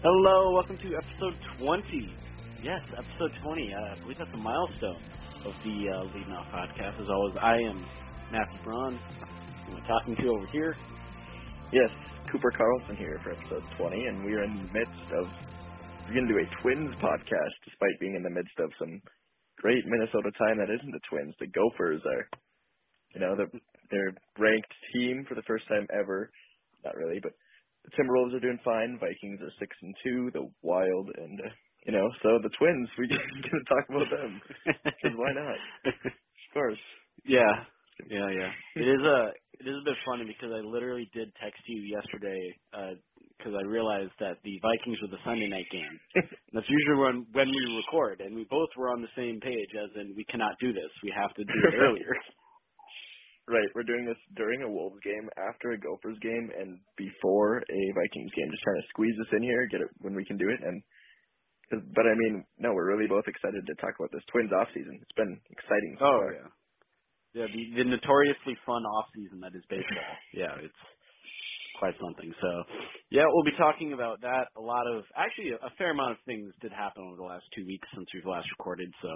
Hello, welcome to episode 20. Yes, episode 20. Uh, I believe that's a milestone of the uh, Leading Off podcast. As always, I am Matthew Braun. I'm talking to over here. Yes, Cooper Carlson here for episode 20, and we are in the midst of. We're going to do a Twins podcast, despite being in the midst of some great Minnesota time that isn't the Twins. The Gophers are, you know, they're, they're ranked team for the first time ever. Not really, but the Timberwolves are doing fine. Vikings are six and two. The Wild and uh, you know, so the Twins. We're going to talk about them because why not? Of course. yeah, yeah, yeah. It is a it is a bit funny because I literally did text you yesterday because I realized that the Vikings were the Sunday night game. That's usually when when we record, and we both were on the same page, as in we cannot do this. We have to do it earlier. Right, we're doing this during a Wolves game, after a Gophers game, and before a Vikings game. Just trying to squeeze this in here, get it when we can do it. And 'cause- but I mean, no, we're really both excited to talk about this Twins off season. It's been exciting. So Oh far. yeah, yeah. The, the notoriously fun off season that is baseball. Yeah, it's quite something. So, yeah, we'll be talking about that. A lot of actually a fair amount of things did happen over the last two weeks since we've last recorded. So,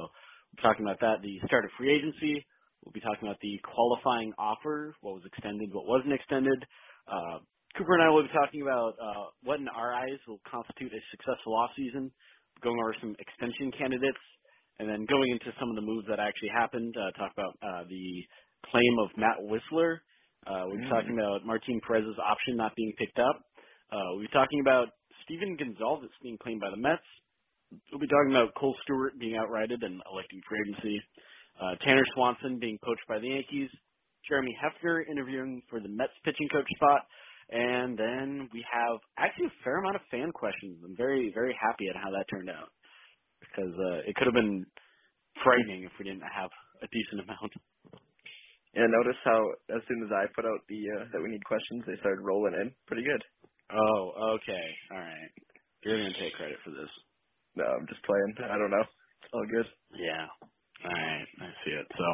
we're talking about that. The start of free agency. We'll be talking about the qualifying offer, what was extended, what wasn't extended. Uh, Cooper and I will be talking about uh, what in our eyes will constitute a successful off season. Going over some extension candidates and then going into some of the moves that actually happened, uh, talk about uh, the claim of Matt Wisler. Uh, we'll be Mm. talking about Martin Perez's option not being picked up. Uh, we'll be talking about Stephen Gonsalves being claimed by the Mets. We'll be talking about Kohl Stewart being outrighted and electing free agency. Uh, Tanner Swanson being poached by the Yankees. Jeremy Hefner interviewing for the Mets pitching coach spot. And then we have actually a fair amount of fan questions. I'm very, very happy at how that turned out because uh, it could have been frightening if we didn't have a decent amount. Yeah, notice how as soon as I put out the uh, that we need questions, they started rolling in. Pretty good. Oh, okay, all right. You're gonna take credit for this. No, I'm just playing. I don't know. It's all good. Yeah. All right, I see it. So,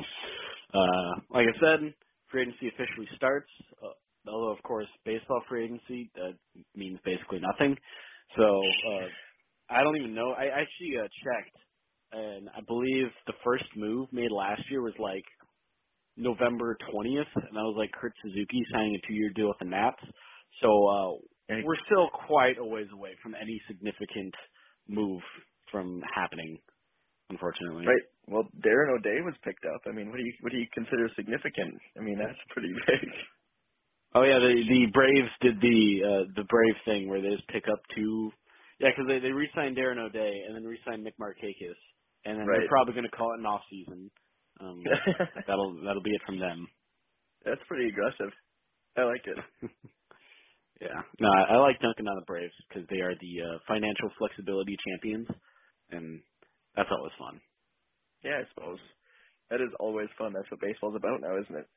uh, like I said, free agency officially starts. Uh, although, of course, baseball free agency that means basically nothing. So, uh, I don't even know. I actually uh, checked, and I believe the first move made last year was like November 20th, and that was like Kurt Suzuki signing a two-year deal with the Nats. So, uh, we're still quite a ways away from any significant move from happening. Unfortunately, Right. Well, Darren O'Day was picked up. I mean, what do you what do you consider significant? I mean, that's pretty big. Oh yeah, the the Braves did the uh, the Brave thing where they just pick up two. Yeah, because they they re-signed Darren O'Day and then re-signed Nick Markakis, and then Right. they're probably going to call it an off season. Um, that'll that'll be it from them. that's pretty aggressive. I like it. Yeah, no, I, I like dunking on the Braves because they are the uh, financial flexibility champions, and that's always fun. Yeah, I suppose. That is always fun. That's what baseball's about now, isn't it?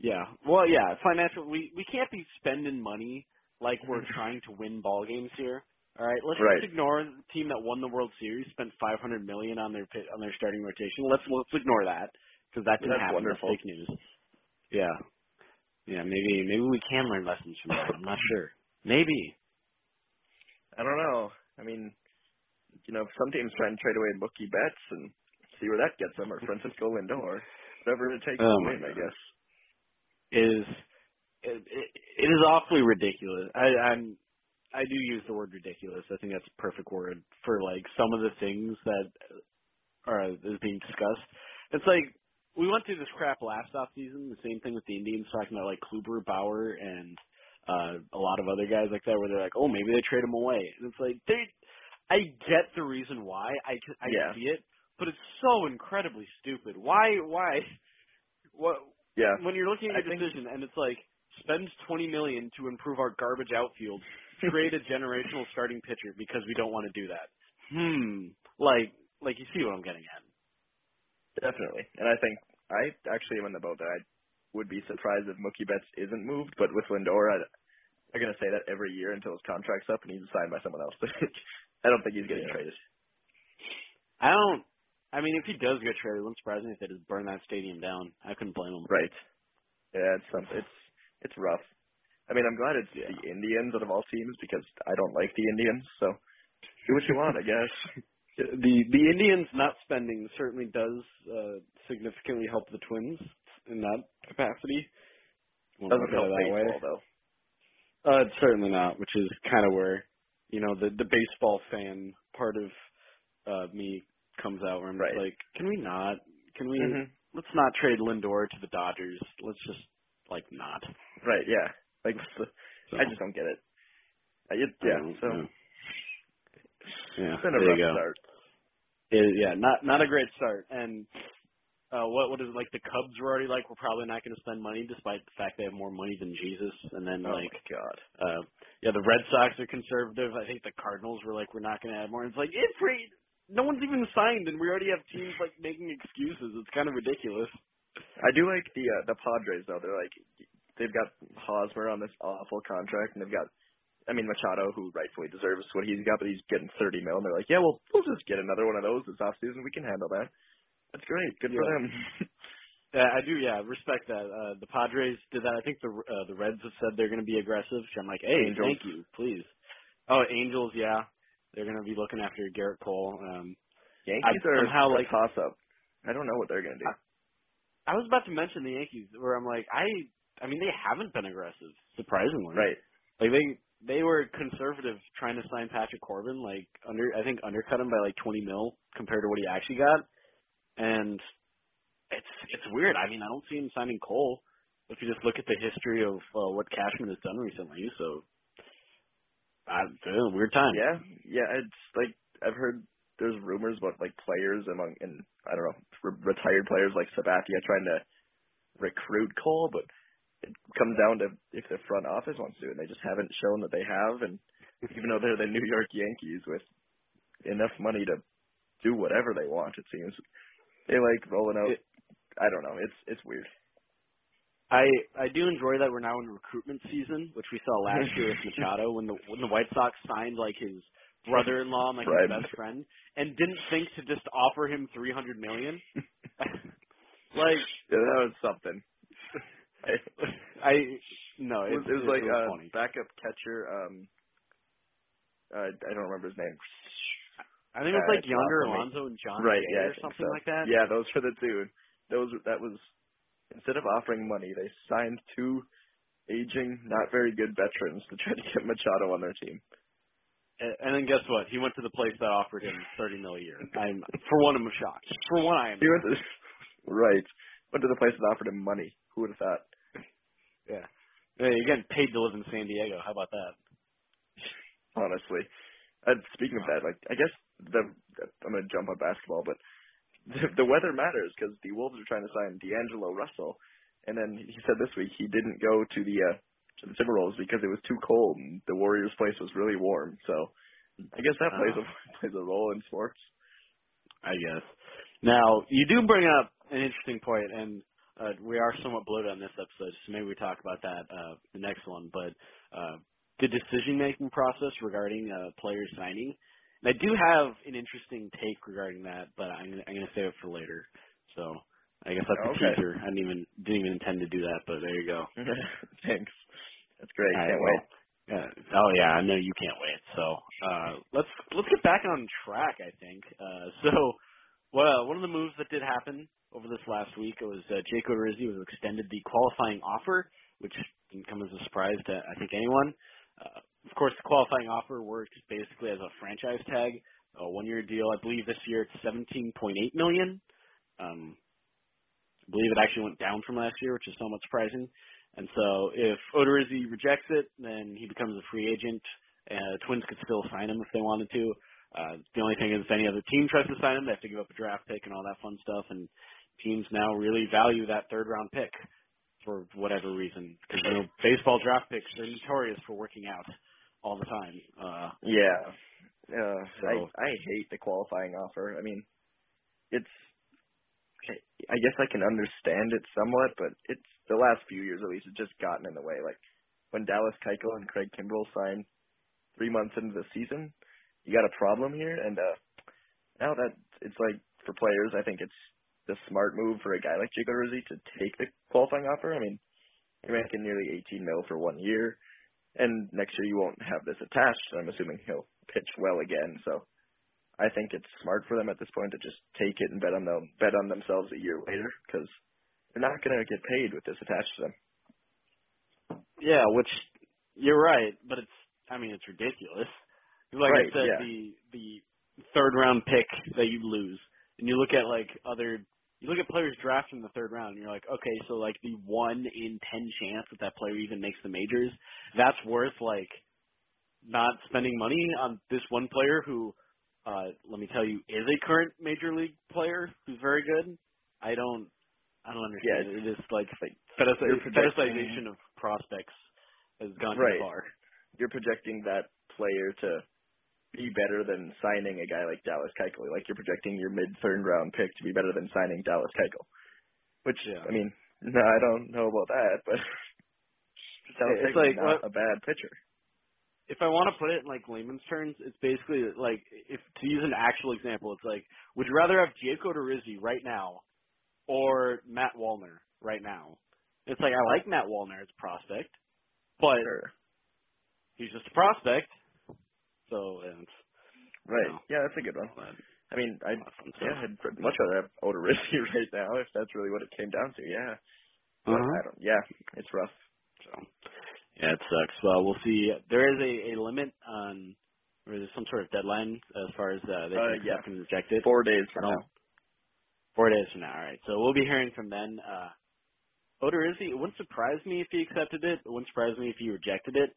Yeah. Well, yeah, financial. We we can't be spending money like we're trying to win ball games here. All right, let's Right. just ignore the team that won the World Series spent 500 million on their pit, on their starting rotation. Let's let's ignore that because that didn't That's happen. wonderful. That's fake news. Yeah. Yeah, maybe maybe we can learn lessons from that. I'm not sure. Maybe. I don't know. I mean, you know, some teams try and trade away Mookie Betts and see where that gets them, or Francisco Lindor, whatever it takes Oh to win, I guess. Is it, it, it is awfully ridiculous. I I'm I do use the word ridiculous. I think that's a perfect word for like some of the things that are is being discussed. It's like we went through this crap last off season. The same thing with the Indians talking about like Kluber, Bauer, and uh a lot of other guys like that, where they're like, oh, maybe they trade him away, and it's like they. I get the reason why. I Yeah. see it, but it's so incredibly stupid. Why? Why? What? Yeah. When you're looking at I think- decision, and it's like spend twenty million to improve our garbage outfield, create a generational starting pitcher because we don't want to do that. Hmm. Like, like you see what I'm getting at. Definitely. And I think I actually am in the boat that I would be surprised if Mookie Betts isn't moved, but with Lindor, I, they're going to say that every year until his contract's up and he's signed by someone else. I don't think he's getting Yeah. traded. I don't. I mean, if he does get traded, it wouldn't surprise me if they just burn that stadium down. I couldn't blame him. Right. Yeah, it's some, it's it's rough. I mean, I'm glad it's Yeah. the Indians out of all teams because I don't like the Indians. So do what you want, I guess. The the Indians not spending certainly does uh, significantly help the Twins in that capacity. Doesn't help that way. though. Uh, it's certainly not, which is kind of where, you know, the the baseball fan part of uh me comes out where I'm Right. like, can we not? Can we? Mhm. Let's not trade Lindor to the Dodgers. Let's just like not. Right. Yeah. Like So, I just don't get it. I, it I yeah. don't- So yeah. Yeah, it's been a there rough you go. start. It- yeah, not not a great start. And uh what what is it like? The Cubs were already like, we're probably not going to spend money, despite the fact they have more money than Jesus. And then Oh like, my god. uh yeah, the Red Sox are conservative. I think the Cardinals were like, we're not going to add more. It's like it's free. No one's even signed, and we already have teams like making excuses. It's kind of ridiculous. I do like the uh, the Padres though. They're like they've got Hosmer on this awful contract, and they've got I mean Machado, who rightfully deserves what he's got, but he's getting thirty mil, and they're like, yeah, well, we'll just get another one of those this off season. We can handle that. That's great. Good for them. Yeah, I do. Yeah, respect that. Uh, the Padres did that. I think the uh, the Reds have said they're going to be aggressive. So I'm like, hey, Angels. thank you, please. Oh, Angels, yeah, they're going to be looking after Gerrit Cole. Um, Yankees I are somehow like- toss up. I don't know what they're gonna do. I was about to mention the Yankees, where I'm like, I, I mean, they haven't been aggressive, surprisingly. Right. Like they they were conservative trying to sign Patrick Corbin, like under I think undercut him by like 20 mil compared to what he actually got, and it's it's weird. I mean, I don't see him signing Cole if you just look at the history of uh, what Cashman has done recently. So, I, it's weird time. Yeah, yeah. It's like I've heard there's rumors about like players among and I don't know re- retired players like Sabathia trying to recruit Cole, but it comes down to if the front office wants to, and they just haven't shown that they have. And even though they're the New York Yankees with enough money to do whatever they want, it seems they like rolling out. It- I don't know. It's it's weird. I I do enjoy that we're now in recruitment season, which we saw last year with Machado when the when the White Sox signed like his brother-in-law and like Friend. his best friend, and didn't think to just offer him three hundred million. like Yeah, that was something. I no, it it, was, it was like was uh, funny. backup catcher. Um, uh, I don't remember his name. I think it was uh, like it's Yonder not for me. Alonso and John right, Jay yeah, or something so. like that. Yeah, those were the two. Those that was instead of offering money, they signed two aging, not very good veterans to try to get Machado on their team. A- And then guess what? He went to the place that offered him thirty mil a year. I'm for one, I'm shocked. For one, I am. He went to, right, went to the place that offered him money. Who would have thought? Yeah. Hey, you're getting paid to live in San Diego. How about that? Honestly, uh, speaking of that, like I guess the I'm gonna jump on basketball, but the, the weather matters because the Wolves are trying to sign D'Angelo Russell, and then he said this week he didn't go to the uh, to the Timberwolves because it was too cold and the Warriors' place was really warm. So I guess that plays a plays a role in sports. I guess. Now, you do bring up an interesting point, and uh, we are somewhat bloated on this episode, so maybe we talk about that uh, the next one. But uh, the decision-making process regarding uh, players signing, and I do have an interesting take regarding that, but I'm gonna, I'm gonna save it for later. So I guess that's a Okay. teaser. I didn't even didn't even intend to do that, but there you go. Thanks. That's great. All right, Can't well, wait. Yeah. Oh yeah, I know you can't wait. So uh, let's let's get back on track. I think. Uh, so, well, one of the moves that did happen over this last week was uh, Jake Odorizzi was extended the qualifying offer, which didn't come as a surprise to I think anyone. Of course, the qualifying offer works basically as a franchise tag, a one-year deal. I believe this year it's 17.8 million. Um, I believe it actually went down from last year, which is somewhat surprising. And so if Odorizzi rejects it, then he becomes a free agent. Twins could still sign him if they wanted to. Uh, the only thing is, if any other team tries to sign him, they have to give up a draft pick and all that fun stuff. And teams now really value that third round pick for whatever reason, because you know baseball draft picks they're notorious for working out all the time. Uh, Yeah. Uh, So- I I hate the qualifying offer. I mean, it's I guess I can understand it somewhat, but it's the last few years at least it's just gotten in the way. Like when Dallas Keuchel and Craig Kimbrel signed three months into the season, you got a problem here. And uh now that it's like for players, I think it's the smart move for a guy like Jake Odorizzi to take the qualifying offer. I mean, you're making nearly 18 mil for one year, and next year you won't have this attached. I'm assuming he'll pitch well again. So I think it's smart for them at this point to just take it and bet on them, bet on themselves a year later because they're not going to get paid with this attached to them. yeah, which you're right, but it's I mean it's ridiculous. Like Right, I said, yeah. the the third round pick that you lose, and you look at like other you look at players drafted in the third round, and you're like, okay, so like the one in ten chance that that player even makes the majors, that's worth like not spending money on this one player who, uh, let me tell you, is a current major league player who's very good. I don't, I don't understand. Yeah, it is like like fetis- you're projecting- fetishization of prospects has gone Right. too far. You're projecting that player to be better than signing a guy like Dallas Keuchel. Like you're projecting your mid third round pick to be better than signing Dallas Keuchel. Which Yeah. I mean, no, I don't know about that, but Dallas It's Keuchel's like, not what- a bad pitcher. if I want to put it in like layman's terms, it's basically like if to use an actual example, it's like would you rather have Jake Odorizzi right now or Matt Wallner right now? It's like I like Matt Wallner as a prospect, but Sure. he's just a prospect. So and Right. No. Yeah, that's a good one. but, I mean, I fun yeah, stuff. I'd much rather have Odorizzi right now if that's really what it came down to. Yeah. But Uh-huh. I don't. Yeah, it's rough. So yeah, it sucks. Well, we'll see. There is a, a limit on, or there's some sort of deadline as far as uh, they Uh, can yeah. accept and reject it. Four days from now. Four days from now. All right. So we'll be hearing from then. Uh, Odorizzi, it wouldn't surprise me if he accepted it. It wouldn't surprise me if he rejected it.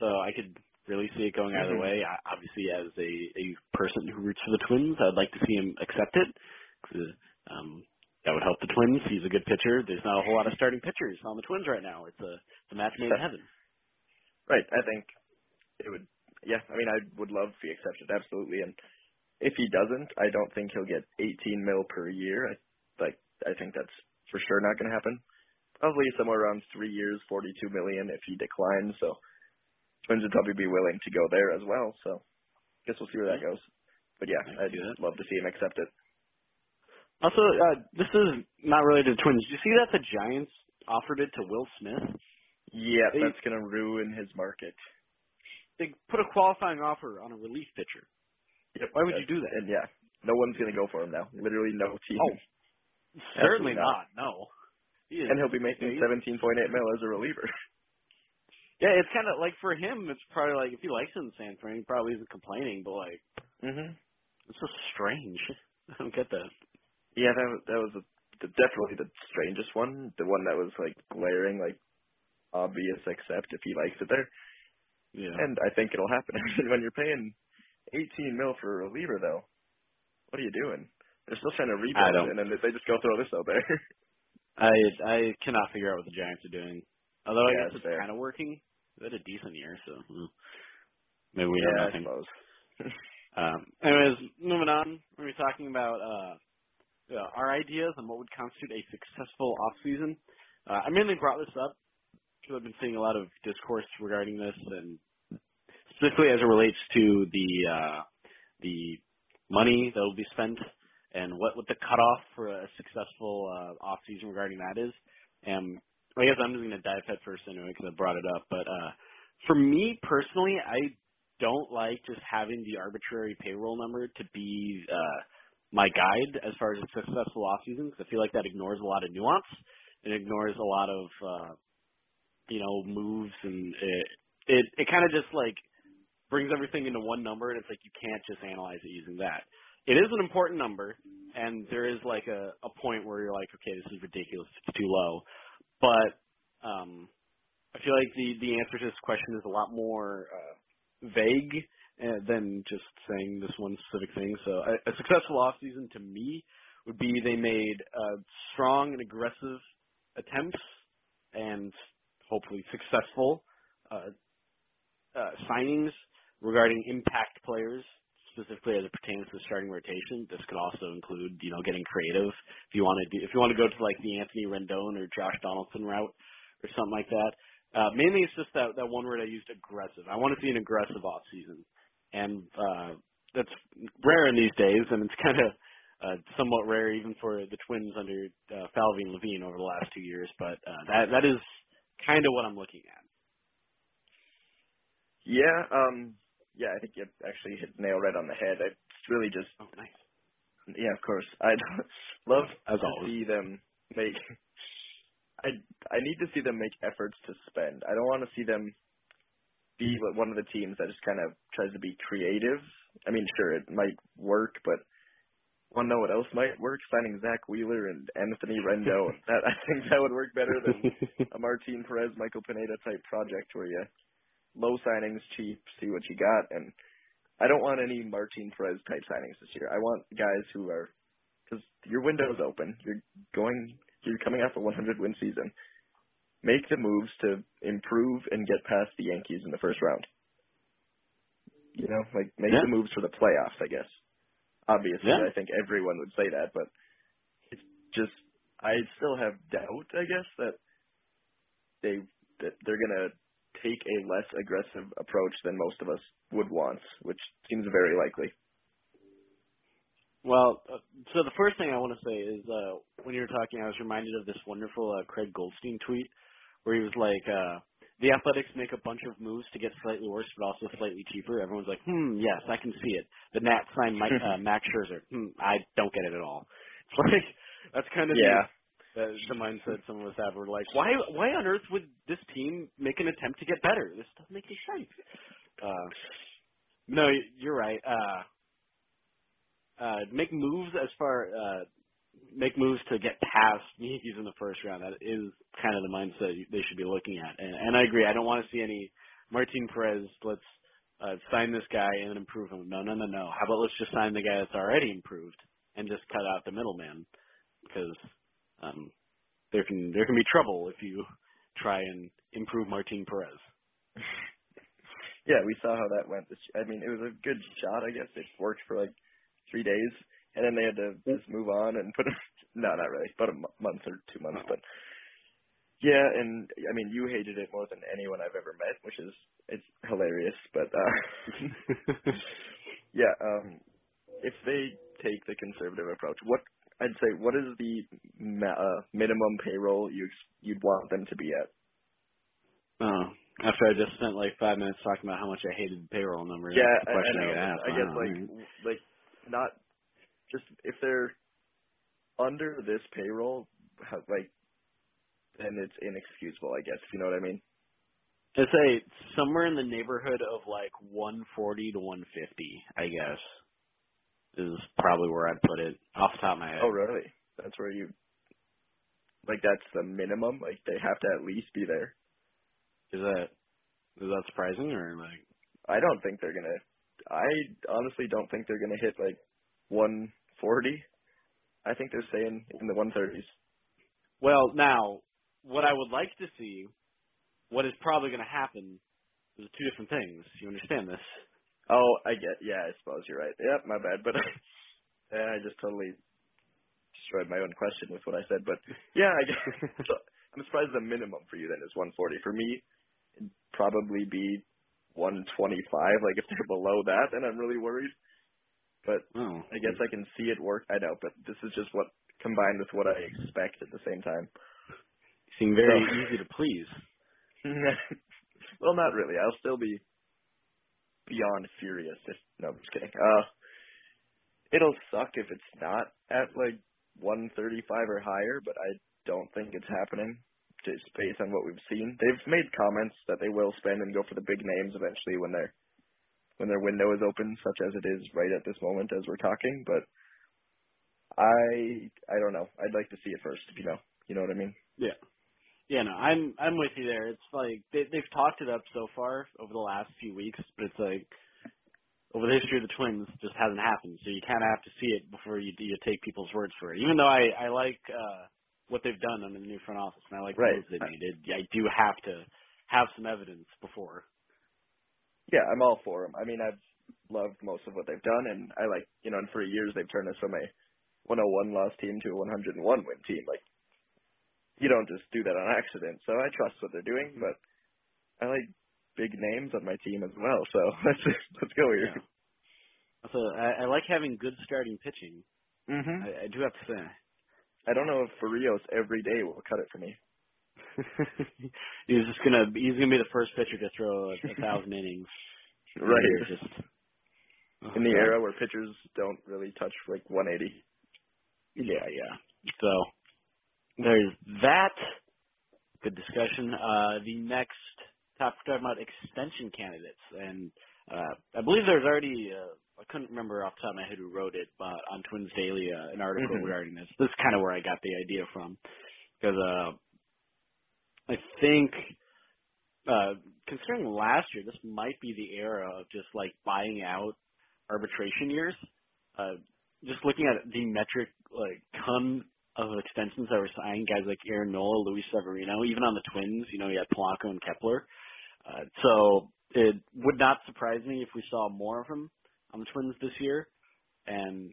So I could really see it going either Mhm. way. I, obviously, as a, a person who roots for the Twins, I'd like to see him accept it. 'cause, um, that would help the Twins. He's a good pitcher. There's not a whole lot of starting pitchers on the Twins right now. It's a, it's a match made in heaven. Right. I think it would. Yeah. I mean, I would love if he accepted absolutely. And if he doesn't, I don't think he'll get 18 mil per year. I, like, I think that's for sure not going to happen. Probably somewhere around three years, 42 million if he declines. So Twins would probably be willing to go there as well. So guess we'll see where that goes. But yeah, I'd love to see him accept it. Also, uh, this is not related to Twins. Did you see that the Giants offered it to Will Smith? Yeah, They- that's going to ruin his market. They put a qualifying offer on a relief pitcher. Yep. Why would you do that? And yeah, no one's going to go for him now. Literally no team. Oh, Certainly not. not. No. He And he'll be making 17.8 mil as a reliever. Yeah, it's kind of like for him, it's probably like if he likes it in San Fran, he probably isn't complaining. But like, Mhm. it's so strange. I don't get that. Yeah, that that was a, the, definitely the strangest one. The one that was like glaring, like obvious, except if he likes it there. Yeah. And I think it'll happen. When you're paying 18 mil for a reliever, though, what are you doing? They're still trying to rebuild, and then they just go throw this out there. I I cannot figure out what the Giants are doing. Although I Yeah, guess it's kind of working. They had a decent year, so hmm. maybe we yeah, I nothing. Um, anyways, moving on, we're gonna be talking about uh, uh, our ideas on what would constitute a successful off season. Uh, I mainly brought this up because I've been seeing a lot of discourse regarding this, and specifically as it relates to the uh, the money that will be spent and what what the cutoff for a successful uh, off season regarding that is. And I guess I'm just gonna dive head first anyway because I brought it up, but uh, for me personally, I don't like just having the arbitrary payroll number to be uh, my guide as far as a successful off season because I feel like that ignores a lot of nuance and ignores a lot of uh, you know moves and it it, it kind of just like brings everything into one number and it's like you can't just analyze it using that. it is an important number, and there is like a a point where you're like, okay, this is ridiculous. It's too low. But um, I feel like the the answer to this question is a lot more uh, vague uh, than just saying this one specific thing. So a, a successful off season to me would be they made uh, strong and aggressive attempts and hopefully successful uh, uh, signings regarding impact players, specifically as it pertains to the starting rotation. This could also include, you know, getting creative. If you want to do, if you want to go to like the Anthony Rendon or Josh Donaldson route or something like that. Uh, mainly, it's just that that one word I used, aggressive. I want to see an aggressive off season, and uh, that's rare in these days, and it's kind of uh, somewhat rare even for the Twins under uh, Falvey and Levine over the last two years. But uh, that that is kind of what I'm looking at. Yeah, um, yeah, I think you actually hit nail right on the head. It's really just, Oh, nice. yeah, of course. I'd love As to always. see them make. I I need to see them make efforts to spend. I don't want to see them be one of the teams that just kind of tries to be creative. I mean, sure, it might work, but want to know what else might work? Signing Zack Wheeler and Anthony Rendon. that I think that would work better than a Martin Perez, Michael Pineda type project where you low signings, cheap, see what you got. And I don't want any Martin Perez type signings this year. I want guys who are because your window's open. You're going, you're coming off a 100 win season. Make the moves to improve and get past the Yankees in the first round. You know, like make Yeah. the moves for the playoffs. I guess. Obviously, Yeah. I think everyone would say that, but it's just I still have doubt. I guess that they that they're gonna take a less aggressive approach than most of us would want, which seems very likely. Well, uh, so the first thing I want to say is uh, when you were talking, I was reminded of this wonderful uh, Craig Goldstein tweet where he was like, uh, "The Athletics make a bunch of moves to get slightly worse, but also slightly cheaper." Everyone's like, "Hmm, yes, I can see it." The Nats signed Mike, uh, Max Scherzer. Hmm, I don't get it at all. It's like that's kind of Yeah. The, the, mindset some of us have. We're like, why, why on earth would this team make an attempt to get better? This doesn't make any sense. Uh, no, you're right. Uh, uh, make moves as far uh, make moves to get past Yankees in the first round. That is kind of the mindset they should be looking at. And, and I agree. I don't want to see any Martin Perez. Let's uh, sign this guy and improve him. No, no, no, no. How about let's just sign the guy that's already improved and just cut out the middleman because um, there can there can be trouble if you try and improve Martin Perez. Yeah, we saw how that went. This, I mean, it was a good shot. I guess it worked for like three days, and then they had to just move on and put. no, not really, about a m- month or two months, but yeah. And I mean, you hated it more than anyone I've ever met, which is it's hilarious. But uh yeah, um if they take the conservative approach, what I'd say, what is the ma- uh, minimum payroll you ex- you'd want them to be at? Oh, after I just spent like five minutes talking about how much I hated the payroll number. Yeah, I, I I, asked. I guess Wow, like like not just if they're under this payroll, like then it's inexcusable. I guess if you know what I mean. I'd say somewhere in the neighborhood of like 140 to 150, I guess, is probably where I'd put it off the top of my head. Oh, really? That's where you like that's the minimum. Like they have to at least be there. Is that is that surprising or like? I don't think they're gonna. I honestly don't think they're gonna hit like 140. I think they're staying in the 130s. Well, now what I would like to see, what is probably going to happen, is two different things. You understand this? Oh, I get. Yeah, I suppose you're right. Yep, my bad. But I just totally destroyed my own question with what I said. But yeah, I guess so I'm surprised the minimum for you then is 140. For me, it'd probably be 125. Like if they're below that, then I'm really worried. But Oh, I guess I can see it work. I know, but this is just what combined with what I expect at the same time. you seem very So- easy to please. well, not really. I'll still be beyond furious. If no, I'm just kidding. Uh, it'll suck if it's not at like 135 or higher, but I don't think it's happening. Just based on what we've seen, they've made comments that they will spend and go for the big names eventually when they're when their window is open, such as it is right at this moment as we're talking. But I I don't know. I'd like to see it first. You know, you know what I mean? Yeah. Yeah, no, I'm I'm with you there. It's like they they've talked it up so far over the last few weeks, but it's like over the history of the Twins just hasn't happened. So you kind of have to see it before you you take people's words for it. Even though I I like uh what they've done under the new front office and I like Right. the moves they made, it, I do have to have some evidence before. Yeah, I'm all for them. I mean, I've loved most of what they've done, and I like you know, and for years they've turned us from a 101 loss team to a 101 win team. Like you don't just do that on accident. So I trust what they're doing, but I like big names on my team as well. So let's let's go here. Yeah. So I, I like having good starting pitching. hmm I, I do have to say. I don't know if Berrios every day will cut it for me. he's just gonna he's gonna be the first pitcher to throw a, a thousand innings. Right. You're Just oh, In the God. era where pitchers don't really touch like 180. Yeah, yeah. So there's that. Good discussion. Uh, the next topic we're talking about extension candidates, and uh, I believe there's already. Uh, I couldn't remember off the top of my head who wrote it, but on Twins Daily, uh, an article Mhm. regarding this. This is kind of where I got the idea from, because uh, I think uh, considering last year, this might be the era of just like buying out arbitration years. Uh, just looking at the metric like ton of extensions that were signed, guys like Aaron Nola, Luis Severino, even on the Twins, you know, you had Polanco and Kepler. Uh, so it would not surprise me if we saw more of them on the Twins this year. And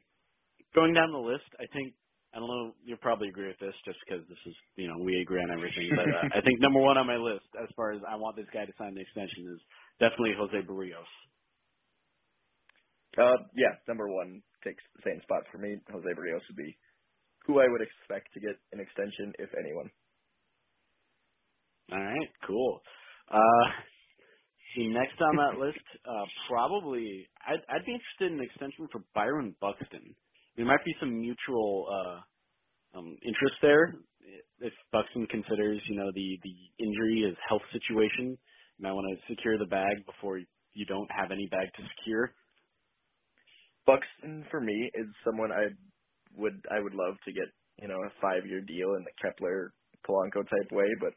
going down the list, I think I don't know. You'll probably agree with this, just because this is you know we agree on everything. But uh, I think number one on my list, as far as I want this guy to sign the extension, is definitely Jose Berrios. Uh, yeah, number one takes the same spot for me. Jose Berrios would be who I would expect to get an extension, if anyone. All right, cool. Uh, the next on that list, uh, probably I'd, I'd be interested in an extension for Byron Buxton. There might be some mutual uh, um, interest there. If Buxton considers, you know, the the injury, his health situation, you might want to secure the bag before you don't have any bag to secure. Buxton for me is someone I would I would love to get you know a five year deal in the Kepler Polanco type way, but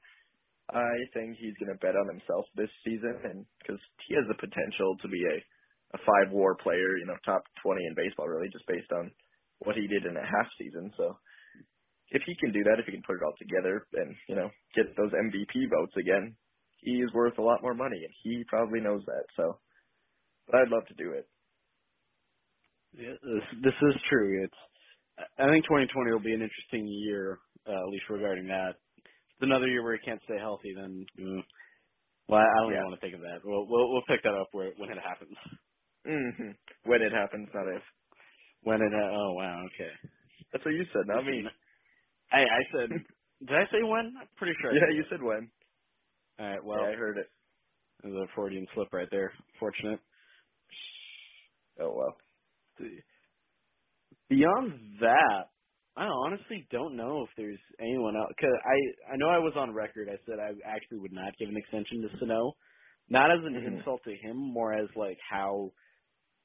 I think he's going to bet on himself this season, and because he has the potential to be a a five WAR player, you know, top twenty in baseball, really, just based on what he did in a half season. So if he can do that, if he can put it all together, and you know get those MVP votes again, he is worth a lot more money, and he probably knows that. So, but I'd love to do it. Yeah, this, this is true. It's I think 2020 will be an interesting year, uh, at least regarding that. If it's another year where he can't stay healthy, then mm, well, I don't Yeah. even want to think of that. We'll we'll, we'll pick that up where, when it happens. hmm When it happens, not if. When it uh, oh wow okay. That's what you said, not me. I I said did I say when? I'm pretty sure. Yeah, you said when. All right. Well, yeah, I heard it. there's a Freudian slip right there. Fortunate. Oh well. Beyond that, I honestly don't know if there's anyone else. Cause I I know I was on record. I said I actually would not give an extension to Sano, not as an Mhm. insult to him, more as like how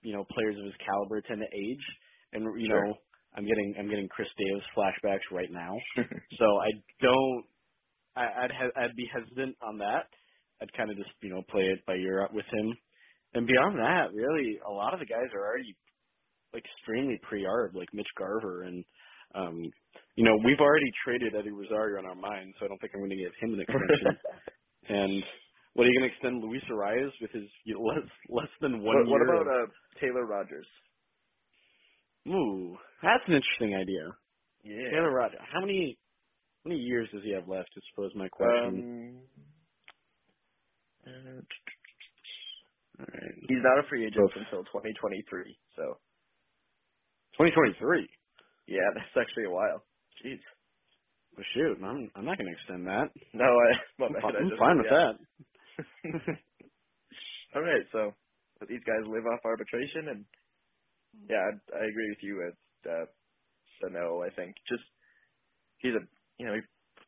you know players of his caliber tend to age. And you Sure. know, I'm getting I'm getting Chris Davis flashbacks right now. so I don't. I, I'd ha- I'd be hesitant on that. I'd kind of just you know play it by ear with him. And beyond that, really, a lot of the guys are already extremely pre-arb, like Mitch Garver, and um, you know we've already traded Eddie Rosario on our mind, so I don't think I'm going to give him an extension. and what are you going to extend Luis Arraez with his you know, less less than one what, what about of- uh, Taylor Rogers? Ooh, that's an interesting idea. Yeah. Taylor Rogers. How many how many years does he have left? I suppose my question. Um, uh, All right. he's not a free agent until 2023. So 2023. yeah, that's actually a while. Jeez. Well, shoot, I'm I'm not going to extend that. No, I. My I'm, bad, fi- I I'm fine with that. All right, so these guys live off arbitration, and yeah, I, I agree with you. With uh, Sano, I think just he's a you know he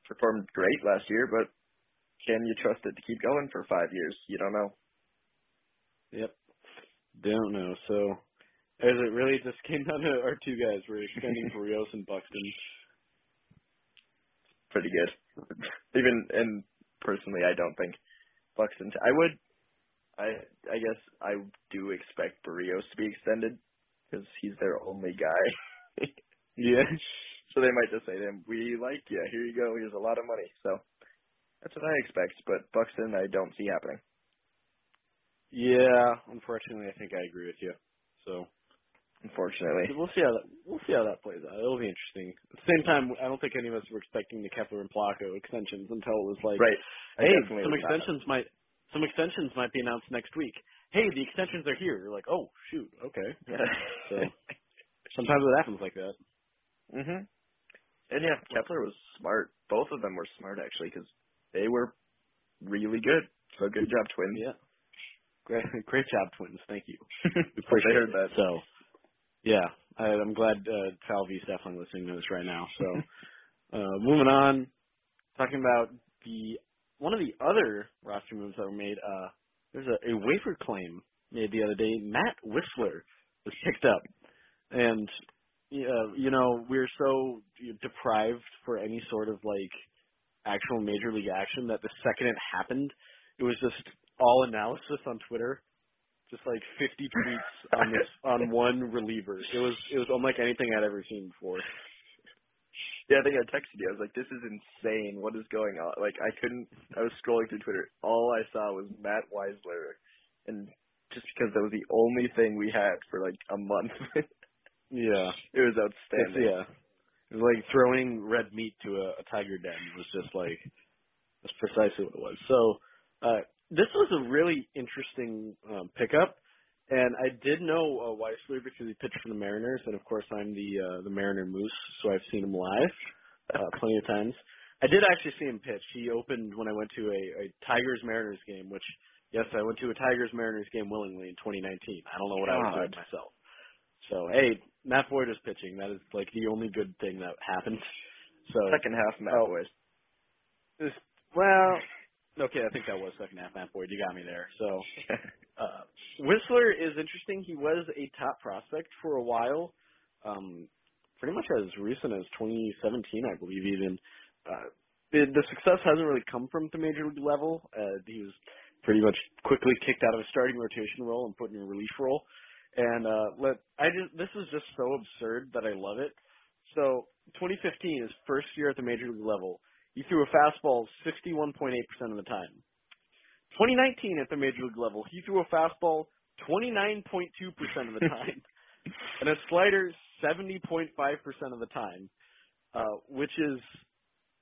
performed great last year, but can you trust it to keep going for five years? You don't know. Yep. Don't know. So, is it really just came down to our two guys? We're extending Berrios and Buxton. Pretty good. Even and personally, I don't think Buxton. I would. I I guess I do expect Berrios to be extended because he's their only guy. yeah. So they might just say to him, "We like you. Here you go. Here's a lot of money." So that's what I expect. But Buxton, I don't see happening. Yeah, unfortunately, I think I agree with you. So, unfortunately, we'll see how that we'll see how that plays out. It'll be interesting. At the same time, I don't think any of us were expecting the Kepler and Polanco extensions until it was like, right. hey, some extensions might some extensions might be announced next week. Hey, the extensions are here. You're like, oh shoot, okay. so sometimes it happens like that. Mhm. And yeah, Kepler was smart. Both of them were smart actually because they were really good. So good job, twins. Yeah. Great, great job, twins. Thank you. I heard that. So, yeah, I, I'm glad uh, Falvey's definitely listening to this right now. So, uh, moving on, talking about the one of the other roster moves that were made. Uh, there's a, a waiver claim made the other day. Matt Wisler was picked up, and uh, you know we're so deprived for any sort of like actual major league action that the second it happened, it was just all analysis on Twitter, just like 50 tweets on this on one reliever. It was it was unlike anything I'd ever seen before. Yeah, I think I texted you. I was like, "This is insane. What is going on?" Like, I couldn't. I was scrolling through Twitter. All I saw was Matt Wisler, and just because that was the only thing we had for like a month. yeah, it was outstanding. It's, yeah, it was like throwing red meat to a, a tiger den. It was just like that's precisely what it was. So, uh, this was a really interesting um, pickup, and I did know uh, Wisler because he pitched for the Mariners, and of course I'm the uh, the Mariner Moose, so I've seen him live uh, plenty of times. I did actually see him pitch. He opened when I went to a, a Tigers Mariners game, which yes, I went to a Tigers Mariners game willingly in 2019. I don't know what God. I was doing myself. So hey, Matt Boyd is pitching. That is like the only good thing that happened. So second half Matt oh, Boyd. Well, Okay, I think that was second half Matt Boyd. You got me there. So uh, Wisler is interesting. He was a top prospect for a while, um, pretty much as recent as 2017, I believe. Even uh, the, the success hasn't really come from the major league level. Uh, he was pretty much quickly kicked out of a starting rotation role and put in a relief role. And uh, let I just this is just so absurd that I love it. So 2015, his first year at the major league level he threw a fastball 61.8% of the time. 2019 at the major league level, he threw a fastball 29.2% of the time, and a slider 70.5% of the time, uh, which is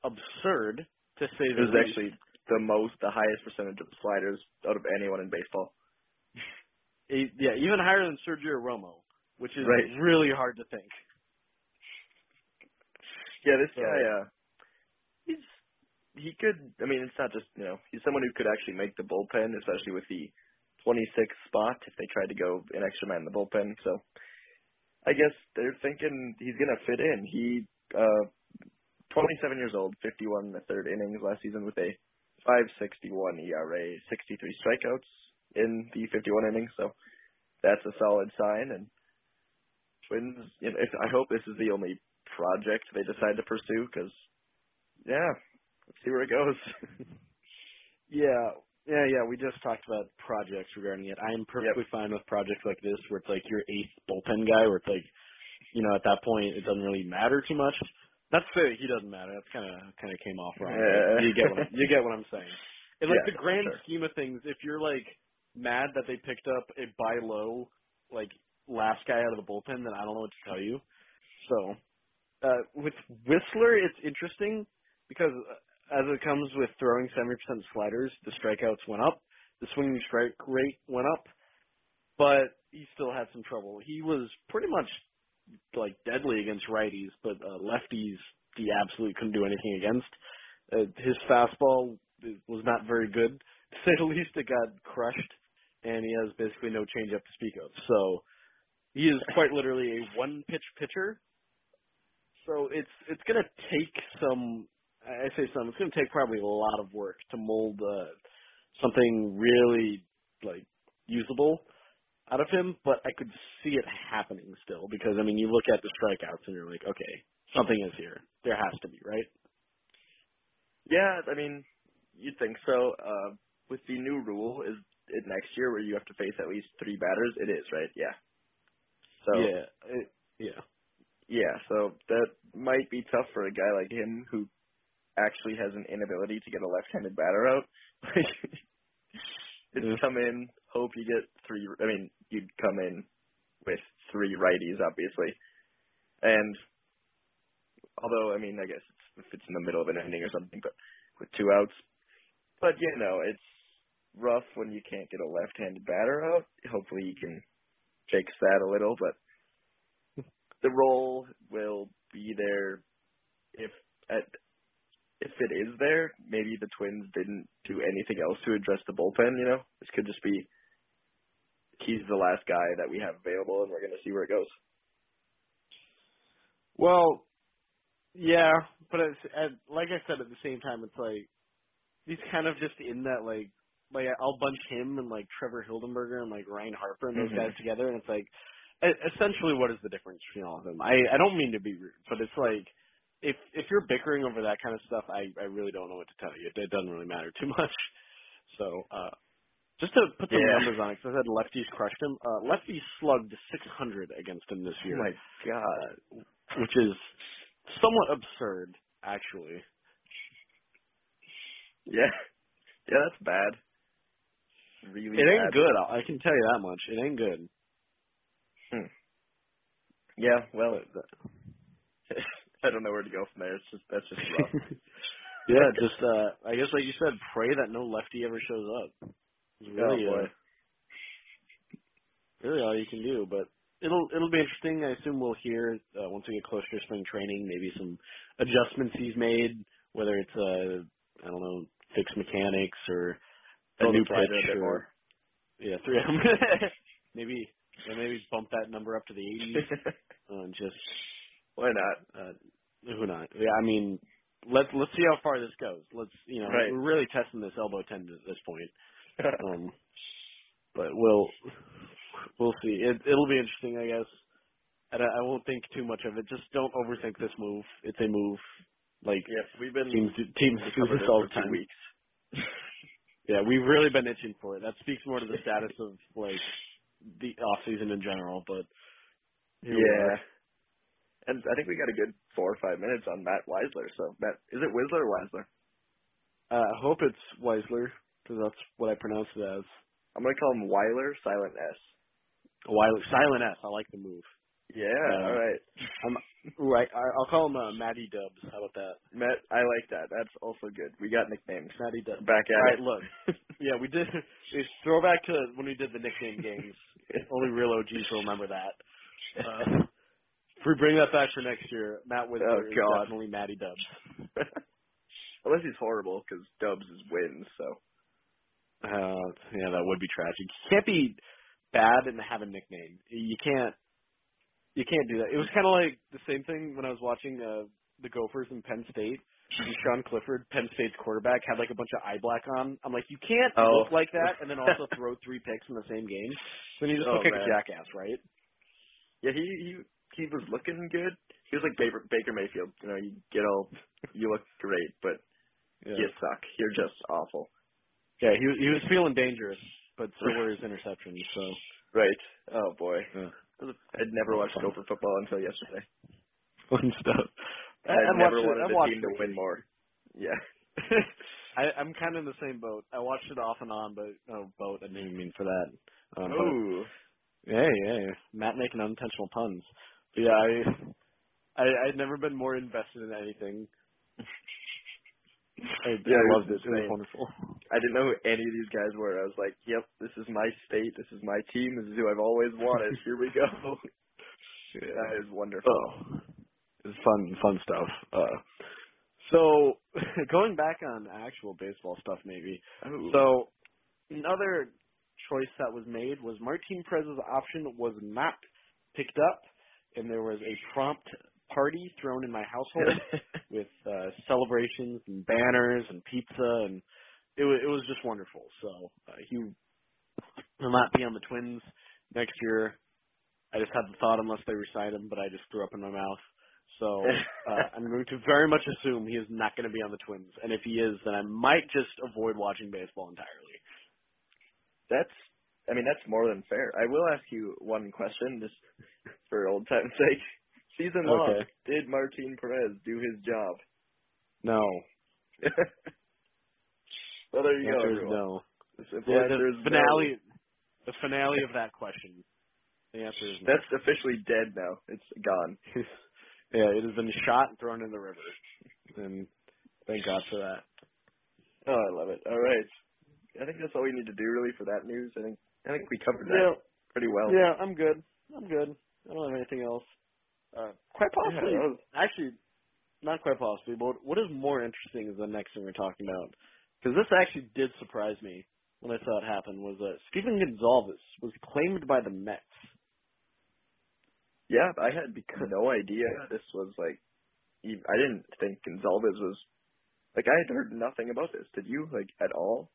absurd to say the least. Actually the most, the highest percentage of sliders out of anyone in baseball. yeah, even higher than Sergio Romo, which is right. really hard to think. Yeah, this guy, uh, he could. I mean, it's not just you know he's someone who could actually make the bullpen, especially with the 26th spot if they tried to go an extra man in the bullpen. So I guess they're thinking he's gonna fit in. He uh 27 years old, 51 in the third innings last season with a 5.61 ERA, 63 strikeouts in the 51 innings. So that's a solid sign. And Twins, you know, if, I hope this is the only project they decide to pursue because yeah, let's see where it goes. yeah, yeah, yeah. We just talked about projects regarding it. I am perfectly yep. fine with projects like this, where it's like your eighth bullpen guy, where it's like, you know, at that point it doesn't really matter too much. That's fair. He doesn't matter. That's kind of kind of came off wrong. Yeah. You get what I'm, you get what I'm saying. In like yeah, the grand sure. scheme of things, if you're like mad that they picked up a buy low like last guy out of the bullpen, then I don't know what to tell you. So uh, with Wisler, it's interesting because as it comes with throwing 70% sliders, the strikeouts went up, the swinging strike rate went up, but he still had some trouble. He was pretty much like deadly against righties, but uh, lefties he absolutely couldn't do anything against. Uh, his fastball was not very good. To say the least, it got crushed, and he has basically no changeup to speak of. So he is quite literally a one-pitch pitcher. So it's it's to take some I say some. It's going to take probably a lot of work to mold uh, something really like usable. out of him, but I could see it happening still because I mean, you look at the strikeouts and you're like, okay, something is here. There has to be, right? Yeah, I mean, you'd think so. Uh, with the new rule, is it next year where you have to face at least three batters? It is, right? Yeah. So yeah, it, yeah. Yeah, so that might be tough for a guy like him who actually has an inability to get a left-handed batter out. It's come in, hope you get three. I mean, you'd come in with three righties, obviously, and although I mean, I guess it's, if it's in the middle of an inning or something, but with two outs, but you know, it's rough when you can't get a left-handed batter out. Hopefully, you can fix that a little, but the role will be there if at if it is there, maybe the Twins didn't do anything else to address the bullpen. You know, this could just be he's the last guy that we have available, and we're going to see where it goes. Well, yeah, but it's, and like I said, at the same time, it's like he's kind of just in that like like I'll bunch him and like Trevor Hildenberger and like Ryan Harper and those Mhm. guys together, and it's like essentially what is the difference between all of them? I I don't mean to be rude, but it's like if if you're bickering over that kind of stuff, I I really don't know what to tell you. It, it doesn't really matter too much. So uh just to put some Yeah. numbers on it, because I said lefties crushed him. Uh, lefties slugged 600 against him this year. Oh my god! which is somewhat absurd, actually. Yeah, yeah, that's bad. Really. It ain't bad. good. I can tell you that much. It ain't good. Hmm. Yeah, well, But, I don't know where to go from there. It's just that's just rough. yeah, just uh, I guess like you said, pray that no lefty ever shows up. It's really, oh boy. uh, really all you can do. But it'll it'll be interesting. I assume we'll hear uh, once we get closer to spring training, maybe some adjustments he's made, whether it's uh, I don't know, fix mechanics or a new slider pitch a or more. yeah, three. maybe yeah, maybe bump that number up to the 80s uh, and just Why not? uh, who not? Yeah, I mean, let's let's see how far this goes. Let's you know, Right. we're really testing this elbow tendon at this point. Um, but we'll we'll see. It it'll be interesting, I guess. And I, I won't think too much of it. Just don't overthink this move. It's a move. Like Yep, we've been teams do, teams do this all the time. weeks. Yeah, we've really been itching for it. That speaks more to the status of like the off season in general. But Yeah. And I think we got a good four or five minutes on Matt Weisler. So Matt, is it Whistler or Weisler? Uh, I hope it's Weisler because that's what I pronounce it as. I'm gonna call him Weiler, silent S. Weiler, silent S. I like the move. Yeah, Uh, all right. I'm right. I'll call him uh, Matty Dubs. How about that? Matt, I like that. That's also good. We got nicknames. Matty Dubs. Back at All right, it. look. Yeah, we did. It's throwback to when we did the nickname games. Only real OGs will remember that. Uh, we bring that back for next year, Matt Wisler Oh, is God. definitely Matty Dubs. Unless he's horrible, because Dubs is wins. So Uh, yeah, that would be tragic. You can't be bad and have a nickname. You can't. You can't do that. It was kind of like the same thing when I was watching uh, the Gophers in Penn State. And Sean Clifford, Penn State's quarterback, had like a bunch of eye black on. I'm like, you can't Oh. look like that and then also throw three picks in the same game. Then you just Oh, look like a jackass, right? yeah, he he he was looking good. He was like Baker, Baker Mayfield. You know, you get all you look great, but Yeah. you suck. You're just awful. Yeah, he was- he was feeling dangerous, but so were his interceptions. So Right. Oh boy. yeah. I'd never watched. Gopher football until yesterday. fun stuff. I I've never watched wanted the team to win more. Yeah. I, I'm kind of in the same boat. I watched it off and on, but no boat. I didn't even mean for that. Um, Ooh. yeah, yeah. Matt making unintentional puns. Yeah, I, I, I'd never been more invested in anything. I, Yeah, I it was loved it. It was wonderful. I didn't know who any of these guys were. I was like, "Yep, this is my state. This is my team. This is who I've always wanted. Here we go." That is wonderful. Oh, it's fun, fun stuff. Uh, so going back on actual baseball stuff, maybe. So another choice that was made was Martin Perez's option was not picked up, and there was a prompt party thrown in my household with uh, celebrations and banners and pizza, and it was it was just wonderful. So uh, he will not be on the Twins next year. I just had the thought unless they resign him, but I just threw up in my mouth. So uh, I'm going to very much assume he is not going to be on the Twins, and if he is, then I might just avoid watching baseball entirely. That's, I mean, that's more than fair. I will ask you one question, just for old time's sake. Season long, Okay. did Martin Perez do his job? No, well, there the you go. is no. The simple The, answer the is finale, the finale of that question. The answer is no. no. That's officially dead now. It's gone. yeah, it has been shot and thrown in the river, and thank God for that. Oh, I love it. All right. I think that's all we need to do really for that news. I think I think we covered that Yeah, pretty well. yeah, I'm good. I'm good. I don't have anything else. Uh, quite possibly, Yeah, was- actually, not quite possibly, but what is more interesting is the next thing we're talking about. Because this actually did surprise me when I saw it happen. Was that Stephen Gonsalves was claimed by the Mets? Yeah, I had no idea this was like. ev- I didn't think Gonsalves was like I had heard nothing about this. Did you like at all?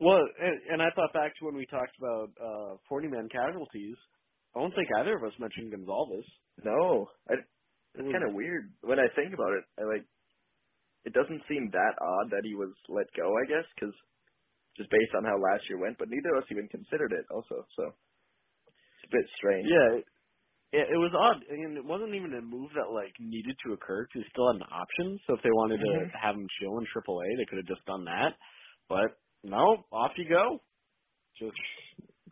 Well, and, and I thought back to when we talked about uh 40 man casualties. I don't think either of us mentioned Gonsalves. No, I, it's kind of weird when I think about it. I like. It doesn't seem that odd that he was let go. I guess because just based on how last year went, but neither of us even considered it. Also, so it's a bit strange. Yeah, it, it, was odd, I and it wasn't even a move that like needed to occur because he still had an option. So if they wanted Mhm. to have him chill in AAA, they could have just done that. But no, off you go. Just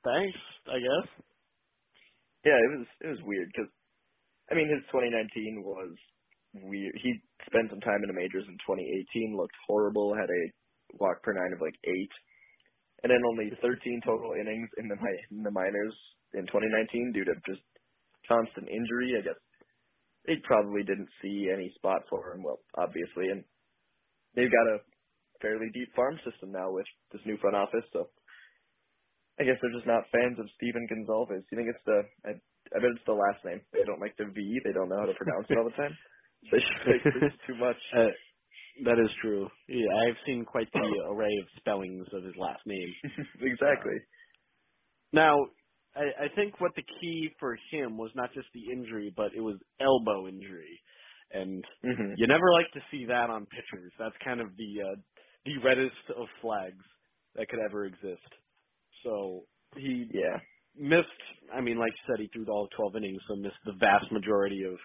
thanks, I guess. Yeah, it was it was weird because, I mean, his 2019 was weird. He spent some time in the majors in 2018, looked horrible, had a walk per nine of like eight, and then only 13 total innings in the in the minors in 2019 due to just constant injury. I guess they probably didn't see any spot for him. Well, obviously, and they've got a fairly deep farm system now with this new front office, so. I guess they're just not fans of Stephen Gonsalves. You think it's the? I, I bet it's the last name. They don't like the V. They don't know how to pronounce it all the time. They just like it's too much. Uh, that is true. Yeah, I've seen quite the array of spellings of his last name. exactly. Now, I, I think what the key for him was not just the injury, but it was elbow injury, and hmm you never like to see that on pitchers. That's kind of the uh, the reddest of flags that could ever exist. So he Yeah. missed. I mean, like you said, he threw all 12 innings, so missed the vast majority of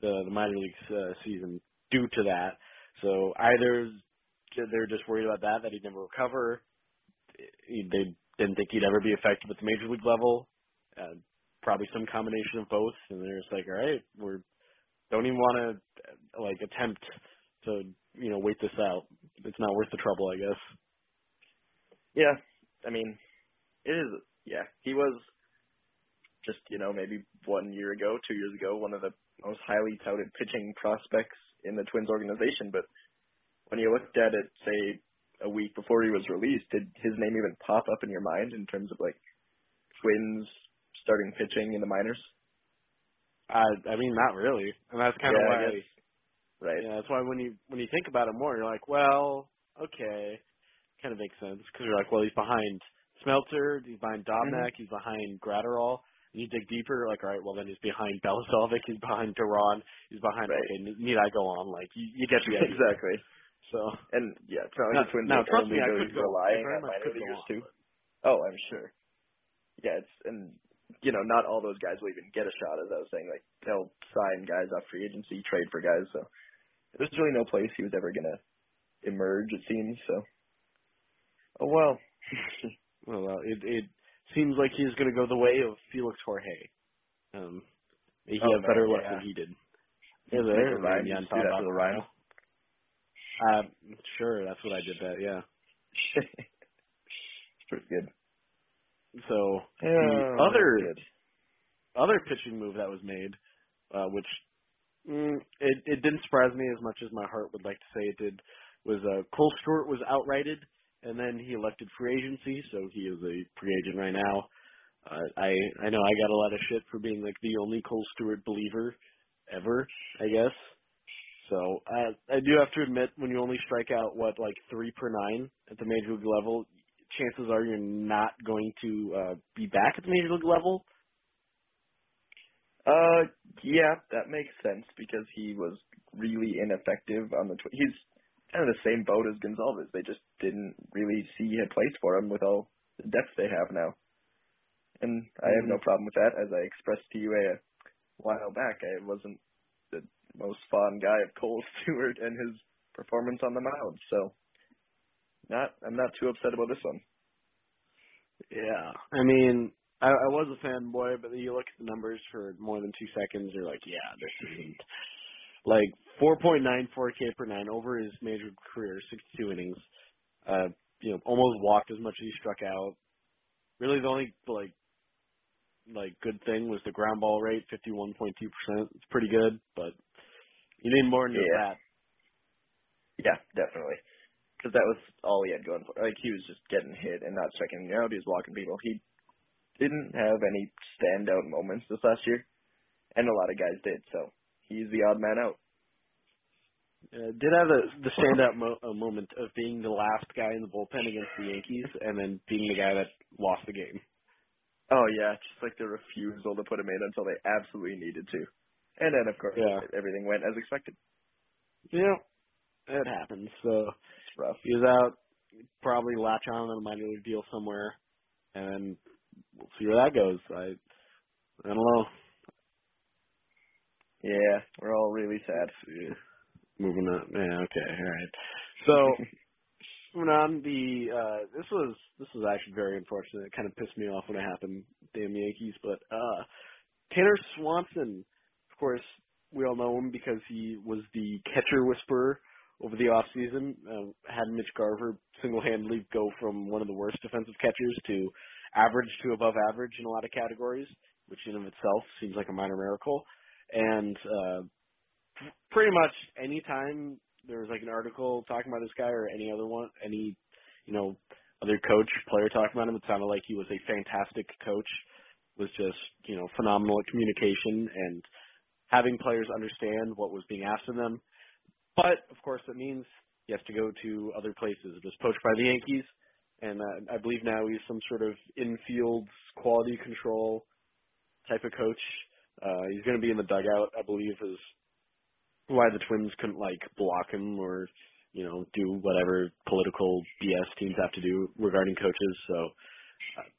the, the minor league uh, season due to that. So either they're just worried about that, that he'd never recover. They didn't think he'd ever be effective at the major league level. Uh, probably some combination of both, and they're just like, all right, we're don't even want to like attempt to you know wait this out. It's not worth the trouble, I guess. Yeah. I mean, it is. Yeah, he was just you know maybe one year ago, two years ago, one of the most highly touted pitching prospects in the Twins organization. But when you looked at it, say a week before he was released, did his name even pop up in your mind in terms of like Twins starting pitching in the minors? I I mean, not really, and that's kind of Yeah, I why. Right. Yeah, that's why when you when you think about it more, you're like, well, okay, kind of makes sense because you're like, well, he's behind Smeltzer, he's behind mm-hmm. Dobnak, he's behind Graterol. And you dig deeper, you're like, all right, well then he's behind Balazovic, he's behind Duran, he's behind. Right. Okay, need I go on? Like you, you get the idea. exactly. So And yeah, it's not like now, now trust me, I could go. Relying on minor leaguers too. but- Oh, I'm sure. Yeah, it's and you know, not all those guys will even get a shot. As I was saying, like they'll sign guys off free agency, trade for guys. So there's really no place he was ever gonna emerge. It seems so. Oh well. Well, uh, it it seems like he's going to go the way of Felix Jorge. Um, he Oh, had better man, luck yeah. than he did. Yeah, there, Ryan. you see that the Ryan? Uh, sure, that's what I did. That yeah. it's pretty good. So Yeah, the other other pitching move that was made, uh, which mm, it it didn't surprise me as much as my heart would like to say it did, was uh, Kohl Stewart was outrighted, and then he elected free agency, so he is a free agent right now. Uh, I I know I got a lot of shit for being like the only Kohl Stewart believer ever, I guess. So I I do have to admit when you only strike out what like three per nine at the major league level, chances are you're not going to uh, be back at the major league level. Uh, yeah, that makes sense because he was really ineffective on the. Tw- he's kind of the same boat as Gonsalves. They just didn't really see a place for him with all the depth they have now. And I have no mm-hmm. problem with that. As I expressed to you a while back, I wasn't the most fond guy of Kohl Stewart and his performance on the mound. So, not I'm not too upset about this one. Yeah, I mean, I, I was a fanboy, but you look at the numbers for more than two seconds, you're like, yeah, this isn't like 4.94 K per nine over his major career, 62 innings. Uh, you know, almost walked as much as he struck out. Really, the only like like good thing was the ground ball rate, 51.2 percent. It's pretty good, but you need more than Yeah. that. Yeah, definitely. Because that was all he had going for. Like he was just getting hit and not striking out. He was walking people. He didn't have any standout moments this last year, and a lot of guys did. So he's the odd man out. Uh, did have the the standout mo- uh, moment of being the last guy in the bullpen against the Yankees, and then being the guy that lost the game. Oh yeah, just like the refusal to put him in until they absolutely needed to, and then of course Yeah. everything went as expected. Yeah, it happens. So It's rough. he was out, probably latch on on a minor league deal somewhere, and we'll see where that goes. I I don't know. Yeah, we're all really sad. Yeah. Moving on. Yeah, okay, all right. So moving on, the uh this was this was actually very unfortunate. It kind of pissed me off when it happened, damn Yankees. But uh Tanner Swanson, of course, we all know him because he was the catcher whisperer over the off season. Uh, had Mitch Garver single handedly go from one of the worst defensive catchers to average to above average in a lot of categories, which in of itself seems like a minor miracle. And uh pretty much any time there was like an article talking about this guy or any other one, any you know other coach player talking about him, it sounded like he was a fantastic coach. Was just you know phenomenal at communication and having players understand what was being asked of them. But of course, that means he has to go to other places. He was poached by the Yankees, and uh, I believe now he's some sort of infield quality control type of coach. Uh, he's going to be in the dugout, I believe, is why the Twins couldn't like block him or you know do whatever political BS teams have to do regarding coaches. So uh,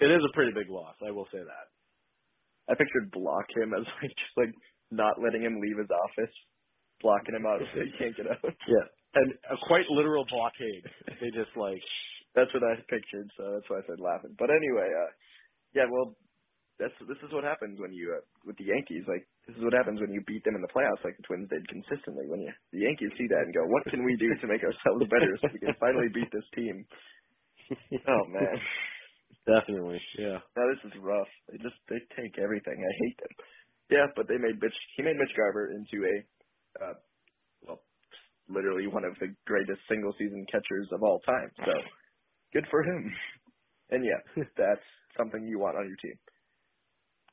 it is a pretty big loss, I will say that. I pictured block him as like just like not letting him leave his office, blocking him out so he can't get out. Yeah, and a quite literal blockade. They just like That's what I pictured, so that's why I said laughing. But anyway, uh yeah, well that's this is what happens when you uh, with the Yankees. Like this is what happens when you beat them in the playoffs, like the Twins did consistently. When you the Yankees see that and go, "What can we do to make ourselves better so we can finally beat this team?" Oh man, definitely, yeah. now this is rough. They just they take everything. I hate them. Yeah, but they made Mitch. He made Mitch Garver into a, uh, literally one of the greatest single season catchers of all time. So good for him. And yeah, that's something you want on your team.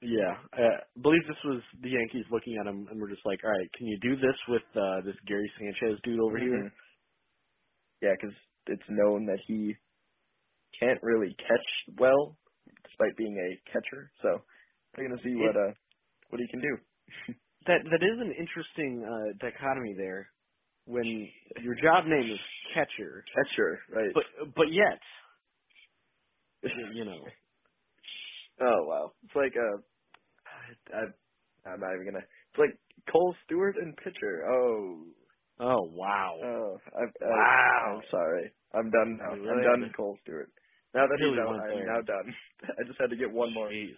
Yeah, I believe this was the Yankees looking at him and were just like, "All right, can you do this with uh, this Gary Sanchez dude over here?" Mhm. Yeah, because it's known that he can't really catch well, despite being a catcher. So we're gonna see what uh what he can do. That that is an interesting uh, dichotomy there. When your job name is catcher, Catcher, right? but but yet, you know, oh wow, it's like uh, I, I I'm not even gonna. It's like Kohl Stewart and pitcher. Oh, oh wow, oh, I, I, Wow. I'm sorry. I'm done now. You I'm done, to- Kohl Stewart. Now that really he's out, I'm now done. I just had to get one more. Jeez.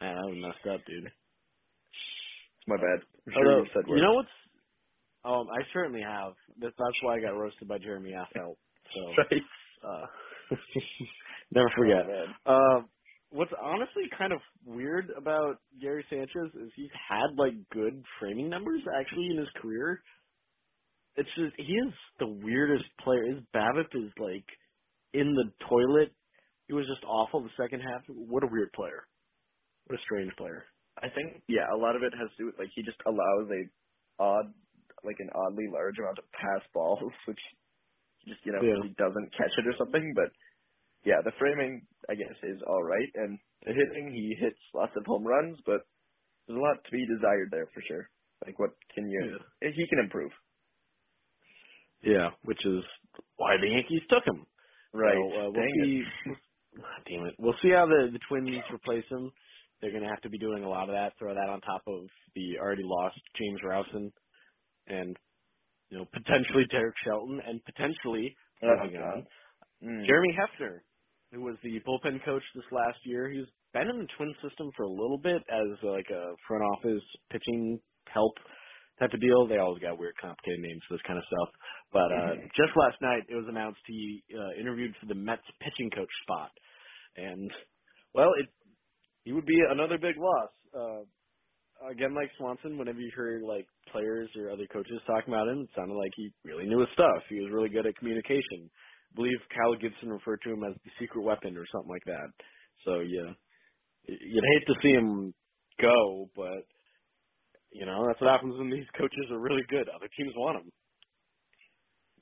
Man, that was messed up, dude. It's my bad. I'm sure Although, you said you know what's? Um, I certainly have. That's that's why I got roasted by Jeremy Affeldt. So Right. uh, never forget. Oh. Um, what's honestly kind of weird about Gary Sanchez is he's had like good framing numbers actually in his career. It's just he is the weirdest player. His BABIP is like in the toilet. He was just awful the second half. What a weird player. What a strange player. I think yeah, a lot of it has to do with like he just allows a odd like an oddly large amount of pass balls, which Just you know, Yeah. he doesn't catch it or something. But yeah, the framing I guess is all right, and the hitting he hits lots of home runs, but there's a lot to be desired there for sure. Like what can you? He can improve. Yeah, which is why the Yankees took him. Right. So, uh, we'll Dang see. Ah, Damn it. We'll see how the the Twins replace him. They're going to have to be doing a lot of that. Throw that on top of the already lost James Rowson, and you know potentially Derek Shelton, and potentially Oh, moving on, Mm. Jeremy Hefner, who was the bullpen coach this last year. He's been in the Twins system for a little bit as like a front office pitching help type of deal. They always got weird, complicated names for this kind of stuff. But uh, Mhm. just last night, it was announced he uh, interviewed for the Mets pitching coach spot, and well, it he would be another big loss. Uh, again, like Swanson, whenever you heard like players or other coaches talking about him, it sounded like he really knew his stuff. He was really good at communication. I believe Kyle Gibson referred to him as the secret weapon or something like that. So yeah, you'd hate to see him go, but you know that's what happens when these coaches are really good. Other teams want them.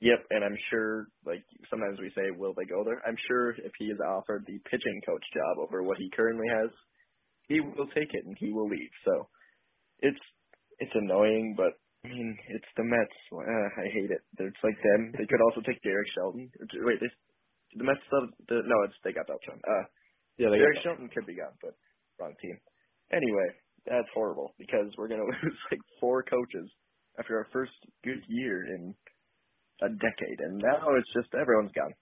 Yep, and I'm sure, like sometimes we say, will they go there? I'm sure if he is offered the pitching coach job over what he currently has, he will take it and he will leave. So it's it's annoying, but I mean it's the Mets. Uh, I hate it. It's like them. They could also take Derek Shelton. Wait, they, the Mets still the, no, it's they got Beltran. Uh, Yeah, they Derek got Shelton could be gone, but wrong team. Anyway, that's horrible because we're gonna lose like four coaches after our first good year in a decade, and now it's just everyone's gone.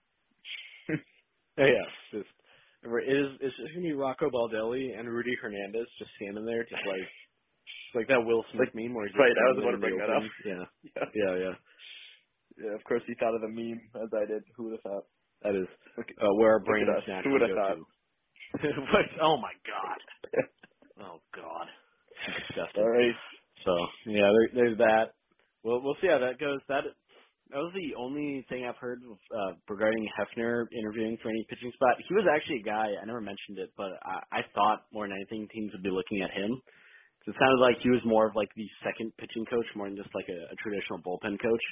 Yeah, yeah. Just it is it's just gonna be Rocco Baldelli and Rudy Hernandez just standing there, just like like that Will Smith Like- meme where he's right, I was about to bring that up. Yeah, Yeah. yeah, yeah. yeah, of course he thought of the meme as I did. Who would have thought? That is uh, where our brains us. Who naturally would have thought? but, oh my god. Oh god. Disgusting. All right. So yeah, there, there's that. Well, we'll see how that goes. That that was the only thing I've heard uh, regarding Hefner interviewing for any pitching spot. He was actually a guy I never mentioned it, but I, I thought more than anything teams would be looking at him. 'Cause It sounded like he was more of like the second pitching coach, more than just like a, a traditional bullpen coach.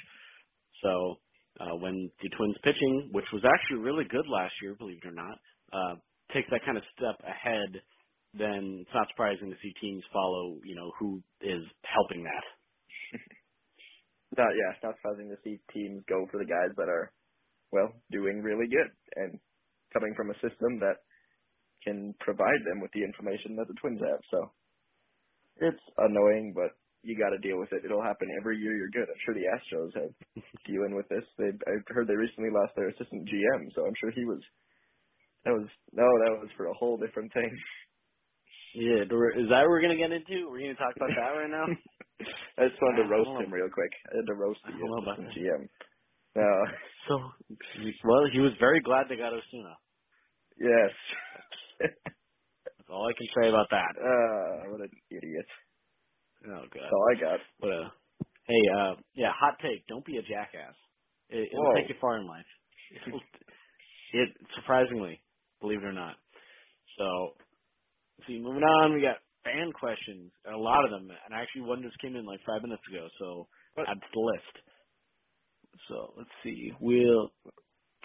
So uh, when the Twins pitching, which was actually really good last year, believe it or not, uh, takes that kind of step ahead, then it's not surprising to see teams follow, you know, who is helping that. Not yeah, it's not surprising to see teams go for the guys that are, well, doing really good and coming from a system that can provide them with the information that the Twins have. So it's annoying, but you got to deal with it. It'll happen every year. You're good. I'm sure the Astros have dealing with this. They I heard they recently lost their assistant GM, so I'm sure he was. That was no, that was for a whole different thing. Yeah, is that what we're gonna get into? We're gonna talk about that right now. I just wanted to don't roast know. him real quick. I had to roast the I don't know about assistant. GM. Uh, So, well, he was very glad they got Osuna. yes. All I can say about that. uh, what an idiot. Oh god. That's all I got. But uh, hey, uh, yeah, hot take. Don't be a jackass. It, it'll Whoa. take you far in life. It'll, it surprisingly, believe it or not. So, see, moving on, we got fan questions. A lot of them, and actually one just came in like five minutes ago. So What? add to the list. So let's see. We'll.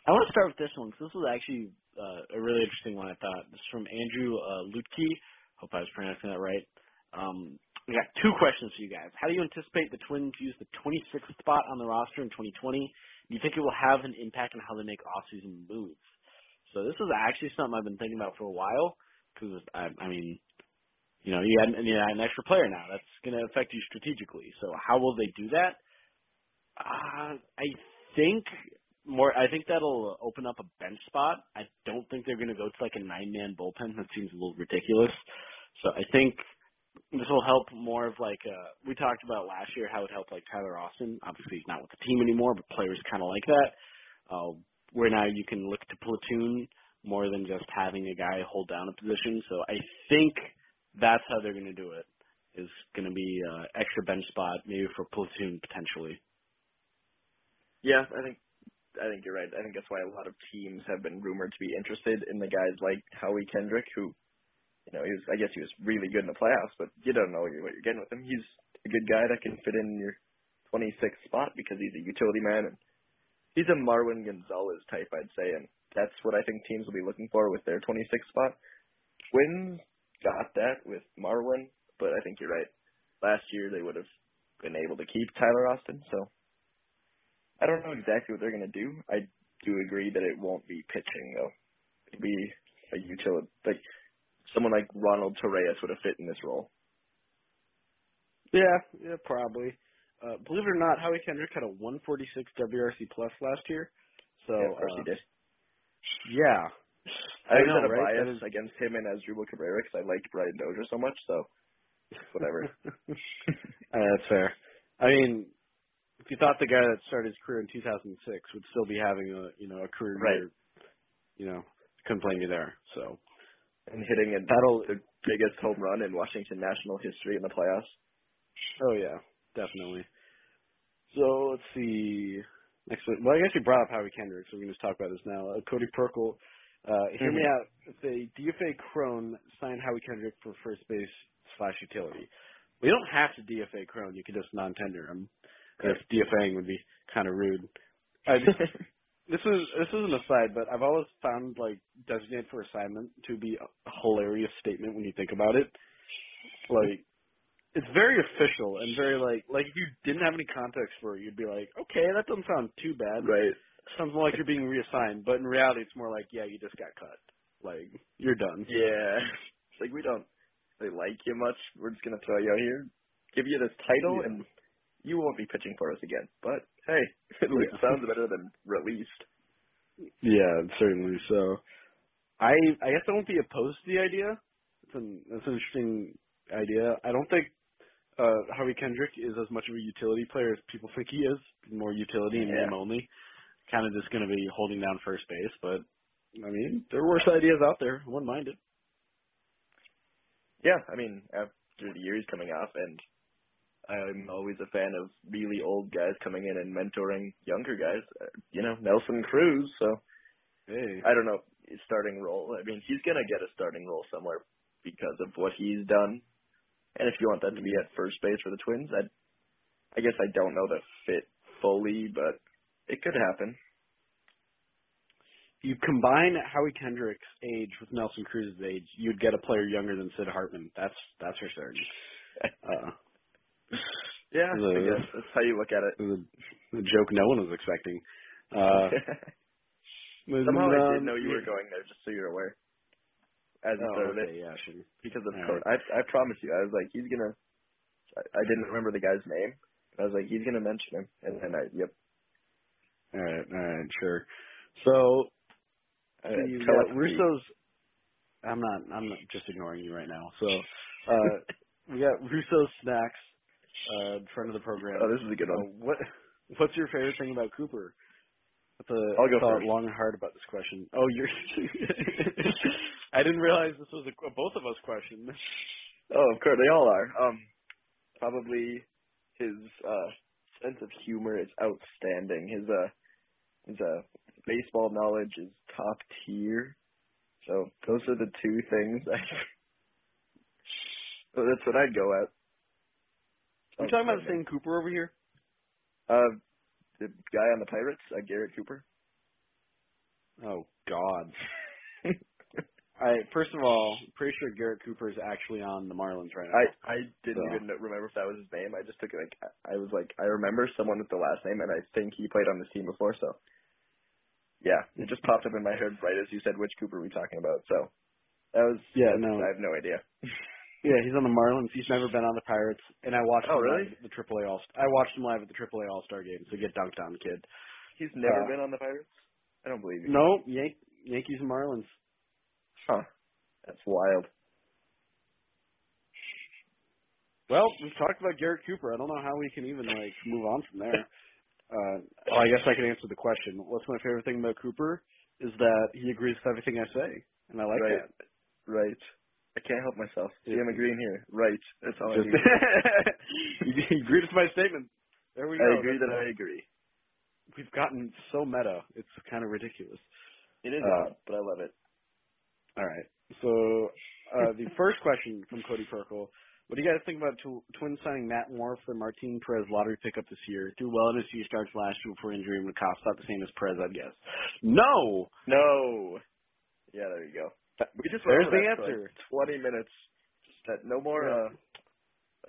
I want to start with this one because this was actually uh, a really interesting one. I thought this is from Andrew uh, Lutke. Hope I was pronouncing that right. Um, we got two questions for you guys. How do you anticipate the Twins use the 26th spot on the roster in 2020? Do you think it will have an impact on how they make off-season moves? So this is actually something I've been thinking about for a while because I, I mean, you know, you had, you had an extra player now. That's going to affect you strategically. So how will they do that? Uh, I think more. I think that'll open up a bench spot. I don't think they're going to go to like a nine-man bullpen. That seems a little ridiculous. So I think this will help more of like uh we talked about last year how it helped like Tyler Austin. Obviously he's not with the team anymore, but players kind of like that. Uh, where now you can look to platoon more than just having a guy hold down a position. So I think that's how they're going to do it. Is going to be uh, extra bench spot maybe for platoon potentially. Yeah, I think I think you're right. I think that's why a lot of teams have been rumored to be interested in the guys like Howie Kendrick, who, you know, he was I guess he was really good in the playoffs, but you don't know what you're getting with him. He's a good guy that can fit in your 26th spot because he's a utility man and he's a Marwin Gonzalez type, I'd say, and that's what I think teams will be looking for with their 26 spot. Twins got that with Marwin, but I think you're right. Last year they would have been able to keep Tyler Austin, so I don't know exactly what they're going to do. I do agree that it won't be pitching though. It'd be a utility, like someone like Ronald Torreyes would have fit in this role. Yeah, yeah, probably. Uh, believe it or not, Howie Kendrick had a 146 WRC plus last year. So yeah, of course uh, he did. Yeah, I always know, had a right? Bias is- against him and Asdrubal Cabrera because I liked Brian Dozier so much. So whatever. Uh, that's fair. I mean, if you thought the guy that started his career in 2006 would still be having a you know a career Right. year, you know, couldn't blame you there. So and hitting a, that'll. the biggest home run in Washington national history in the playoffs. Oh yeah, definitely. So let's see. Next, one- well, I guess you brought up Howie Kendrick, so we can just talk about this now. Uh, Cody Perkle, uh, hear me Mhm. out. If they DFA Cron signed Howie Kendrick for first base slash utility, we don't have to DFA Cron. You can just non-tender him. If DFAing would be kind of rude. I just, this is this is an aside, but I've always found like designated for assignment to be a hilarious statement when you think about it. Like it's very official and very like like if you didn't have any context for it, you'd be like, okay, that doesn't sound too bad. right. Sounds more like you're being reassigned, but in reality, it's more like, yeah, you just got cut. Like you're done. Yeah. It's like we don't really like you much. We're just gonna throw you out here, give you this title, Yeah. and you won't be pitching for us again. But hey, it Yeah. sounds better than released. Yeah, certainly. So, I I guess I won't be opposed to the idea. It's an it's an interesting idea. I don't think uh Howie Kendrick is as much of a utility player as people think he is. More utility and Yeah. name only. Kind of just going to be holding down first base, but I mean, there are worse ideas out there. I wouldn't mind it. Yeah, I mean, after the years coming off, and I'm always a fan of really old guys coming in and mentoring younger guys. Uh, you know, Nelson Cruz. So Hey, I don't know his starting role. I mean, he's gonna get a starting role somewhere because of what he's done. And if you want that to be at first base for the Twins, I, I guess I don't know the fit fully, but it could happen. you combine Howie Kendrick's age with Nelson Cruz's age, you'd get a player younger than Sid Hartman. That's that's for certain. Uh, Yeah, I guess that's how you look at it. the, the joke no one was expecting. Uh, Somehow I did know you were going there, just so you're aware. As Oh, okay, it, yeah, sure. because of All Cody. I I promise you, I was like, he's gonna. I, I didn't remember the guy's name. I was like, he's gonna mention him, and then I, yep. All right, all right, sure. So I had you got telepathy. Russo's. I'm not. I'm not just ignoring you right now. So uh, we got Russo's snacks, uh, friend of the program. Oh, this is a good Uh, one. what What's your favorite thing about Cooper? That's a, I'll go thought first. long and hard about this question. Oh, you're. I didn't realize this was a, a both of us question. Oh, of course, they all are. Um, probably his uh sense of humor is outstanding. His uh his uh baseball knowledge is top tier. So those are the two things. I, so that's what I'd go at. Are we talking about the same Cooper over here? Uh, the guy on the Pirates, uh, Garrett Cooper. Oh God. I first of all, pretty sure Garrett Cooper is actually on the Marlins right now. I I didn't So- even remember if that was his name. I just took it like I was like I remember someone with the last name, and I think he played on this team before. So yeah, it just popped up in my head right as you said which Cooper are we talking about. So that was Yeah, that's- no. I have no idea. yeah, he's on the Marlins. He's never been on the Pirates, and I watched Oh, him really? live at the AAA All. I watched him live at the AAA All Star game. So get dunked on, kid. He's never Uh, been on the Pirates. I don't believe you. No, Yan- Yankees and Marlins. Huh. That's wild. Well, we've talked about Garrett Cooper. I don't know how we can even like move on from there. Uh, well, I guess I can answer the question. What's my favorite thing about Cooper is that he agrees with everything I say, and I like right. that. Right. I can't help myself. Yeah. I'm agreeing here. Right. That's all Just, I do. you agreed with my statement. There we go. I agree That's- that I agree. We've gotten so meta. It's kind of ridiculous. It is Uh, odd, but I love it. All right. So uh, the first question from Cody Perkle: What do you guys think about tw- Twins signing Matt Moore for Martin Perez lottery pickup this year? Threw well in his few starts last year before injury and would cost about the same as Perez, I'd guess. No. No. Yeah, there you go. We just There's the answer. like, Twenty minutes. Just that no more Yeah. uh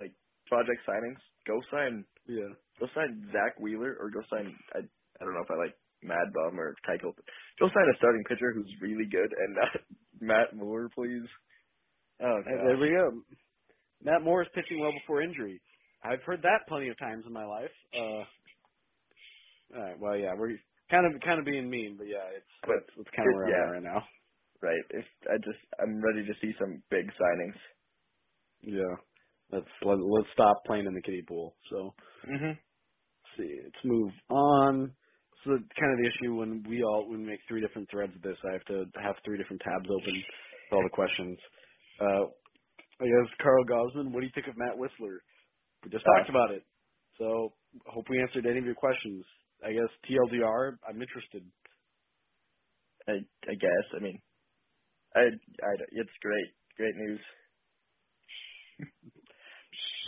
like project signings. Go sign Yeah. go sign Zack Wheeler or go sign I I don't know if I like Mad Bum or. But go sign a starting pitcher who's really good and not Matt Moore, please. Oh god. there we go. Matt Moore is pitching well before injury. I've heard that plenty of times in my life. Uh, all right. Well, yeah, we're kind of kind of being mean, but yeah, it's But- that's, that's kind of where yeah. I'm at right now. Right. If I just I'm ready to see some big signings. Yeah. Let's let, let's stop playing in the kiddie pool. So Mhm. let's see. Let's move on. So kind of the issue when we all when we make three different threads of this, I have to have three different tabs open for all the questions. Uh, I guess Carl Gosman, what do you think of Matt Wisler? We just Uh, talked about it. So hope we answered any of your questions. I guess TLDR, I'm interested. I I guess. I mean I I it's great. Great news.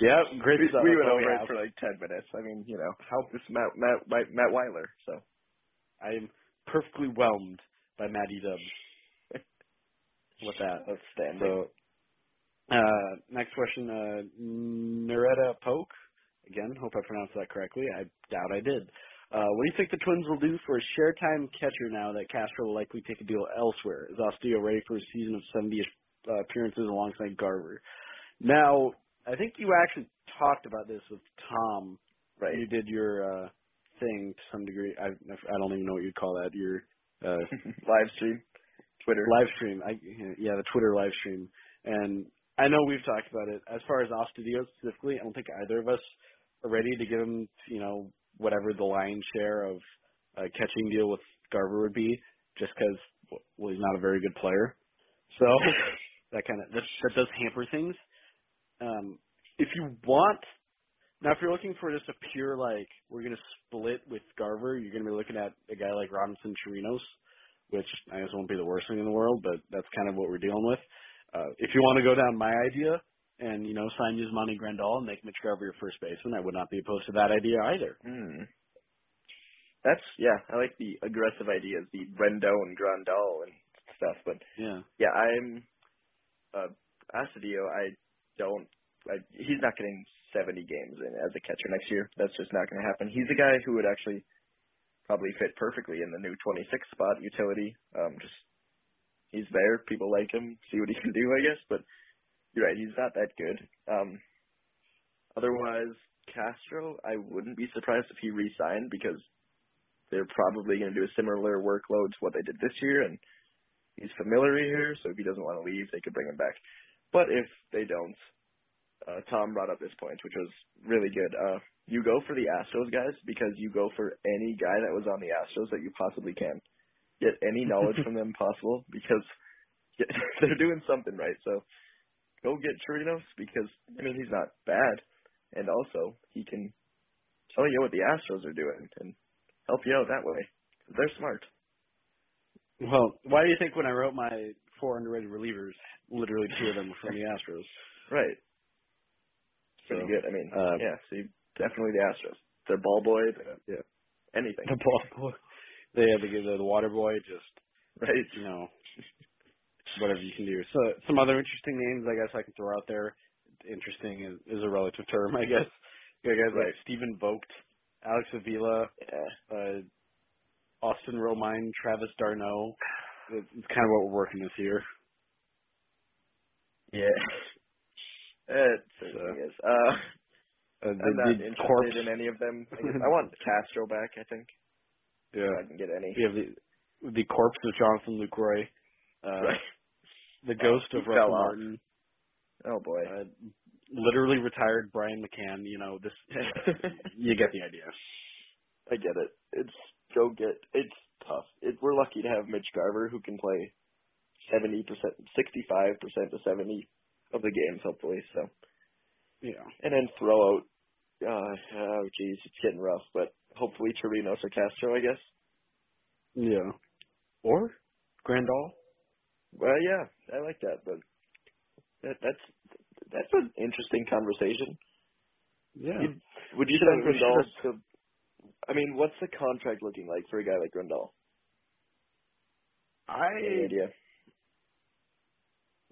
Yeah, great we, stuff. we went over have. it for like ten minutes. I mean, you know, how this Matt Matt Matt, Matt Weiler. So I am perfectly whelmed by Matty Dubs. With that. outstanding. So, uh, next question, uh, Neretta Poke. Again, hope I pronounced that correctly. I doubt I did. Uh, what do you think the Twins will do for a share time catcher now that Castro will likely take a deal elsewhere? Is Astudillo ready for a season of 70 uh, appearances alongside Garver? Now, I think you actually talked about this with Tom. right. You did your uh, thing to some degree. I, I don't even know what you'd call that. Your uh, Live stream, Twitter. live stream. I yeah, the Twitter live stream. And I know we've talked about it. As far as Astudillo specifically, I don't think either of us are ready to give him, you know, whatever the lion's share of a catching deal with Garver would be, just because well, he's not a very good player. So that kind of that, that does hamper things. Um, if you want, now if you're looking for just a pure like we're gonna split with Garver, you're gonna be looking at a guy like Robinson Chirinos, which I guess won't be the worst thing in the world, but that's kind of what we're dealing with. Uh, if you want to go down my idea and you know sign Yasmani Grandal and make Mitch Garver your first baseman, I would not be opposed to that idea either. Hmm. That's yeah. I like the aggressive ideas, the Rendon, Grandal, and stuff. But Yeah. yeah, I'm uh Astudillo. I don't. I, he's not getting 70 games in as a catcher next year. That's just not going to happen. He's a guy who would actually probably fit perfectly in the new 26 spot utility. Um, just he's there. People like him. See what he can do, I guess. But you're right. He's not that good. Um, otherwise, Castro, I wouldn't be surprised if he re-signed because they're probably going to do a similar workload to what they did this year, and he's familiar here. So if he doesn't want to leave, they could bring him back. But if they don't, uh, Tom brought up this point, which was really good. Uh, you go for the Astros guys because you go for any guy that was on the Astros that you possibly can. Get any knowledge from them possible because they're doing something right. So go get Chirinos because I mean he's not bad, and also he can tell you what the Astros are doing and help you out that way. They're smart. Well, why do you think when I wrote my four underrated relievers, literally two of them were from the Astros? Right. Pretty So, good. I mean, uh, yeah. See, definitely the Astros. They're ball boy. they're- Yeah. Anything. The ball boy. They had to give the, the water boy just Right. you know whatever you can do. So some other interesting names I guess I can throw out there. Interesting is, is a relative term, I guess. You guys Right. like Stephen Vogt, Alex Avila, Yeah. uh, Austin Romine, Travis d'Arnaud. It's kind of what we're working with here. Yeah. It certainly is. Uh, Uh, I'm not the interested corpse. in any of them. I, guess. I want Castro back. I think yeah. if I can get any. We have the the corpse of Jonathan Lucroy, uh, Right. The ghost he of Russell. Martin, Oh boy. uh, literally retired Brian McCann. You know this. you get the idea. I get it. It's go get. It's tough. It, we're lucky to have Mitch Garver who can play seventy percent, sixty-five percent to seventy of the games, hopefully. So, Yeah. and then throw out. Uh, oh, geez, it's getting rough. But hopefully, Chirinos or Castro, I guess. Yeah. Or Grandal. Well, yeah, I like that, but that, that's that's an interesting conversation. Yeah. You Should send Grandal to? I mean, what's the contract looking like for a guy like Grandal? I Any idea?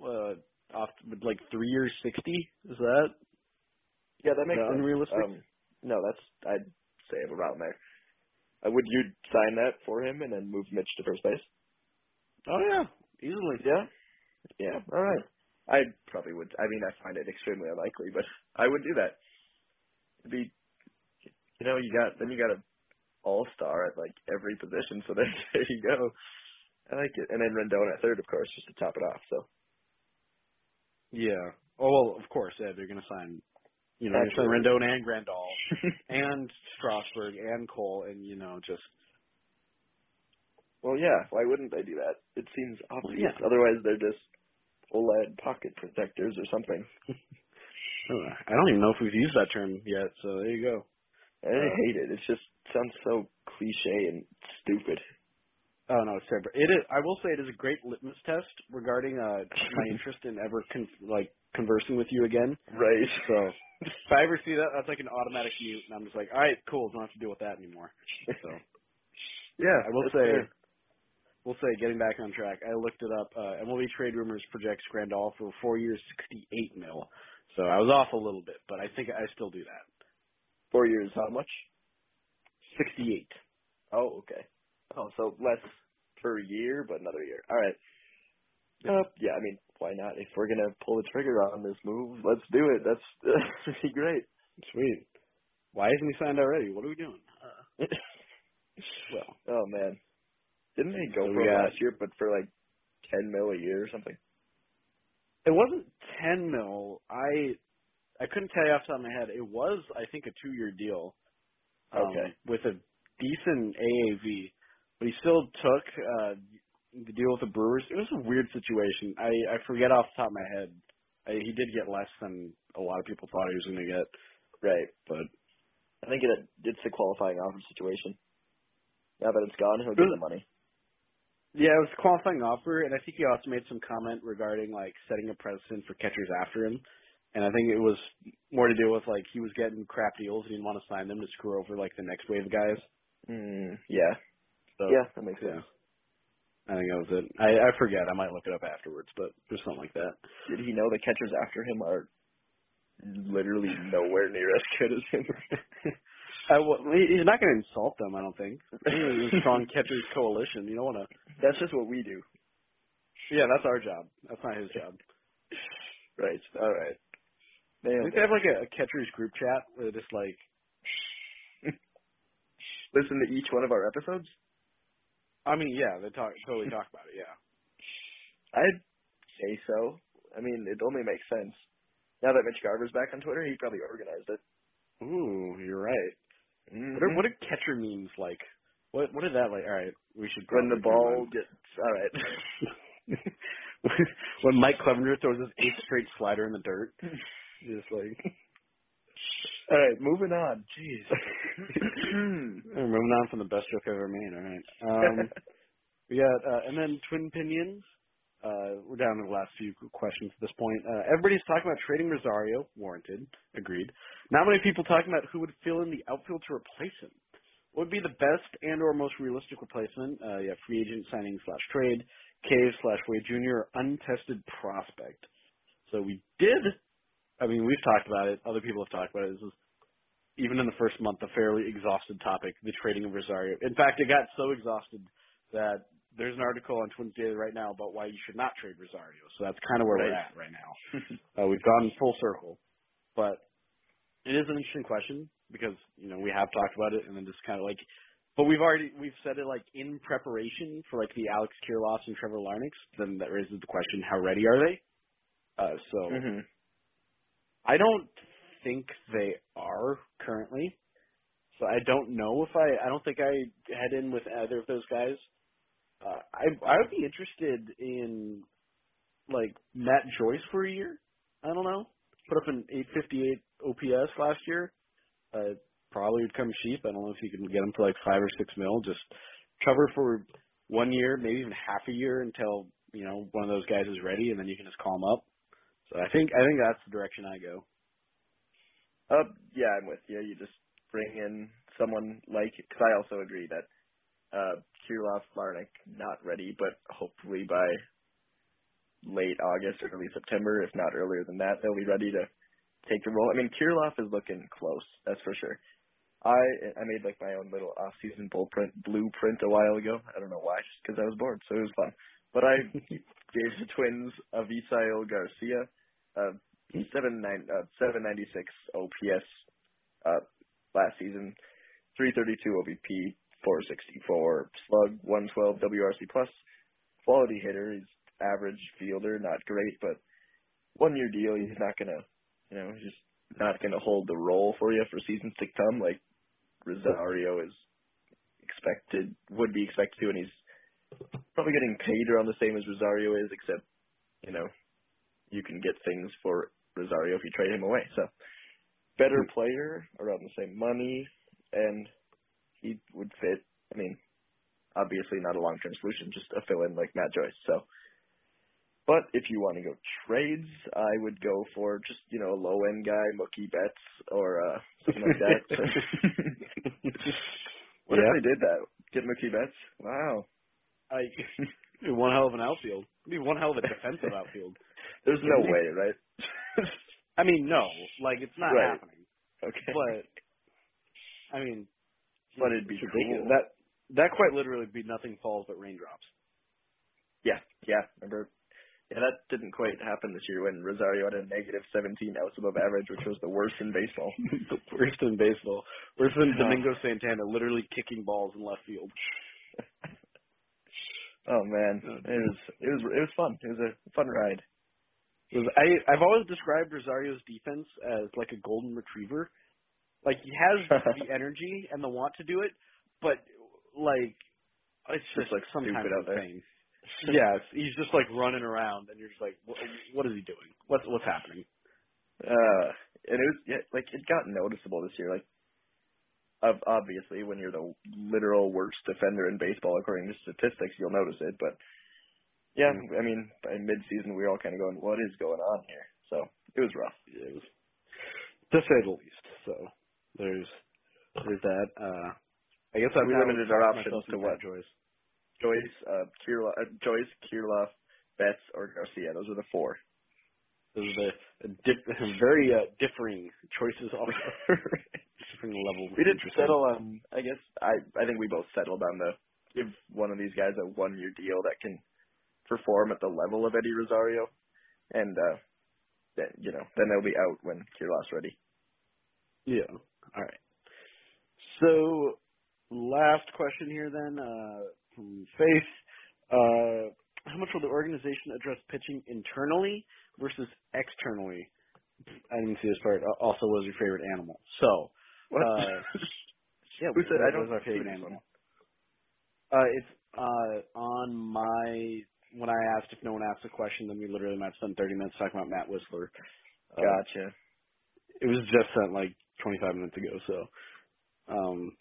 uh off like three years sixty. Is that? Yeah, that makes sense. unrealistic? Um, no, that's I'd say around there. Uh, would you sign that for him and then move Mitch to first base? Oh yeah, easily. Yeah. Yeah. All right. I probably would. I mean, I find it extremely unlikely, but I would do that. It'd be, you know, you got then you got a all star at like every position, so there, there you go. I like it, and then Rendon at third, of course, just to top it off. So Yeah. Oh well, of course. Yeah, they're gonna sign. You know, sign Rendon and Grandal and Strasburg and Cole, and you know, just well, yeah. Why wouldn't they do that? It seems obvious. yeah. Otherwise, they're just OLED pocket protectors or something. I don't even know if we've used that term yet. So there you go. I Uh, hate it. It just sounds so cliche and stupid. Oh no, it's terrible. It is. I will say it is a great litmus test regarding uh my interest in ever con- like conversing with you again. Right. So if I ever see that, that's like an automatic mute, and I'm just like, all right, cool, don't have to deal with that anymore. So Yeah, I will say, fair. We'll say, getting back on track, I looked it up. Uh, MLB Trade Rumors projects Grandal for four years, 68 mil. So I was off a little bit, but I think I still do that. four years. How much? 68. Oh, okay. Oh, so less per year, but another year. All right. Uh, yeah, I mean, why not? If we're gonna pull the trigger on this move, let's do it. That's that'd be great. Sweet. Why isn't he signed already? What are we doing? Uh, well, Oh man, didn't they go So for got- last year, but for like ten mil a year or something? it wasn't 10 mil. I I couldn't tell you off the top of my head. It was, I think, a two-year deal. um, Okay. With a decent AAV, but he still took uh, the deal with the Brewers. It was a weird situation. I I forget off the top of my head. I, he did get less than a lot of people thought he was going to get, Right. but I think it it's a qualifying offer situation. Now that it's gone, he'll get the money. Yeah, it was a qualifying offer, and I think he also made some comment regarding like setting a precedent for catchers after him. And I think it was more to do with like he was getting crap deals and he didn't want to sign them to screw over like the next wave of guys. Mm, yeah. So yeah, that makes yeah. sense. I think that was it. I, I forget. I might look it up afterwards, but there's something like that. Did he know the catchers after him are literally nowhere near as good as him? I, well, he's not going to insult them. I don't think. A strong catchers coalition. You don't want to. That's just what we do. Yeah, that's our job. That's not his job. Right. All right. Nailed they have like a, a catchers group chat where they just like Listen to each one of our episodes. I mean, yeah, they talk totally talk about it. Yeah. I'd say so. I mean, it only makes sense. Now that Mitch Garver's back on Twitter, he probably organized it. Ooh, you're right. Mhm. What are, what are catcher memes like? What what is that like? All right, we should when the ball gets all right. when Mike Clevinger throws his eighth straight slider in the dirt, just like all right, moving on. Jeez. Moving on from the best joke I've ever made. All right, um, we got uh, and then twin pinions. Uh, we're down to the last few questions at this point. Uh, everybody's talking about trading Rosario, warranted, agreed. Not many people talking about who would fill in the outfield to replace him. What would be the best and or most realistic replacement? Uh, yeah, free agent signing slash trade, Cave slash Wade Jr. untested prospect. So we did. I mean, we've talked about it. Other people have talked about it. This is even in the first month a fairly exhausted topic, the trading of Rosario. In fact, it got so exhausted that there's an article on Twins Daily right now about why you should not trade Rosario. So that's kind of where we're at right now. uh, we've gone full circle, but it is an interesting question because you know we have talked about it and then just kind of like, but we've already we've said it like in preparation for like the Alex Kirilloff and Trevor Larnach. Then that raises the question: How ready are they? Uh, so mm-hmm. I don't think they are currently. So I don't know if I. I don't think I head in with either of those guys. Uh, I I would be interested in like Matt Joyce for a year. I don't know. Put up an 858 OPS last year. Uh, probably would come cheap. I don't know if you can get him for like five or six mil. Just cover for one year, maybe even half a year until you know one of those guys is ready, and then you can just call him up. So I think I think that's the direction I go. Uh, yeah, I'm with you. You just bring in someone like because I also agree that uh, Kirilloff, Larnach not ready, but hopefully by late August, early September, if not earlier than that, they'll be ready to take the role. I mean, Kirilloff is looking close, that's for sure. I I made like my own little off-season blueprint blueprint a while ago. I don't know why, just because I was bored, so it was fun. But I gave the Twins a Avisail Garcia, uh, seven nine uh, seven ninety six OPS uh, last season, three thirty two OBP, four sixty four slug, one twelve WRC plus, quality hitter. He's average fielder, not great, but one year deal. He's not gonna, you know, he's just not gonna hold the role for you for seasons to come. Like Rosario is expected, would be expected to, and he's probably getting paid around the same as Rosario is, except, you know, you can get things for Rosario if you trade him away. So, better hmm. player, around the same money, and he would fit. I mean, obviously not a long-term solution, just a fill-in like Matt Joyce. So, but if you want to go trades, I would go for just you know a low-end guy, Mookie Betts, or uh, something like that. what Yeah. if they did that? Get Mookie Betts? Wow. I one hell of an outfield. It'd be one hell of a defensive outfield. There's no way, right? I mean, no, like it's not Right. happening. okay. But I mean, But it'd be cool. That that quite literally be nothing falls but raindrops. Yeah, yeah. Remember? Yeah, that didn't quite happen this year when Rosario had a negative 17 outs above average, which was the worst in baseball. the worst in baseball. Worse than. Domingo Santana literally kicking balls in left field. Oh man, Oh, it was it was it was fun. It was a fun ride. Was- I I've always described Rosario's defense as like a golden retriever. Like he has the energy and the want to do it, but like it's Just, just, like, sometimes stupid out there. insane. yes, he's just like running around, and you're just like, what, what is he doing? What's what's happening? Uh, and it was yeah, like it got noticeable this year. Like, of obviously when you're the literal worst defender in baseball according to statistics, you'll notice it. But yeah, I mean, by mid-season we were all kind of going, "What is going on here?" So it was rough. It was to say the least. So there's there's that. Uh, I guess We limited our options to what? Joyce. Joyce, uh, uh, Joyce, Kirilloff, Betts, or Garcia. Those are the four. Those are the dif- very uh, differing choices, also differing levels. we did settle on. I guess I I think we both settled on the give one of these guys a one year deal that can perform at the level of Eddie Rosario, and uh, then you know then they'll be out when Kirilloff's ready. Yeah. All right. So, last question here then uh, from Faith. Uh, how much will the organization address pitching internally versus externally? I didn't see this part. Uh, Also, what was your favorite animal? So, What? Uh, yeah, Who said what I don't was our favorite animal? Uh, it's uh, on my when I asked if no one asked a question, then we literally might spend 30 minutes talking about Matt Wisler. Uh, Gotcha. it was just sent like 25 minutes ago. So, um,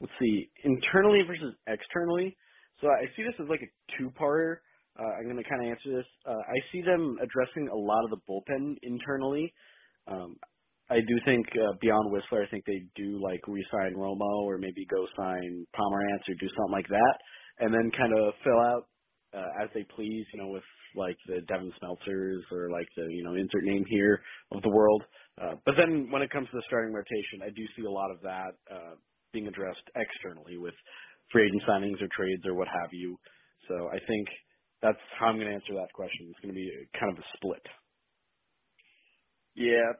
let's see, internally versus externally. So I see this as like a two-parter. Uh, I'm going to kind of answer this. Uh, I see them addressing a lot of the bullpen internally. Um, I do think uh, beyond Wisler, I think they do like re-sign Romo or maybe go sign Pomeranz or do something like that, and then kind of fill out uh, as they please. You know, with like the Devin Smeltzers or like the you know insert name here of the world. Uh, but then when it comes to the starting rotation, I do see a lot of that uh, being addressed externally with free agent signings or trades or what have you. So I think that's how I'm going to answer that question. It's going to be kind of a split. Yeah.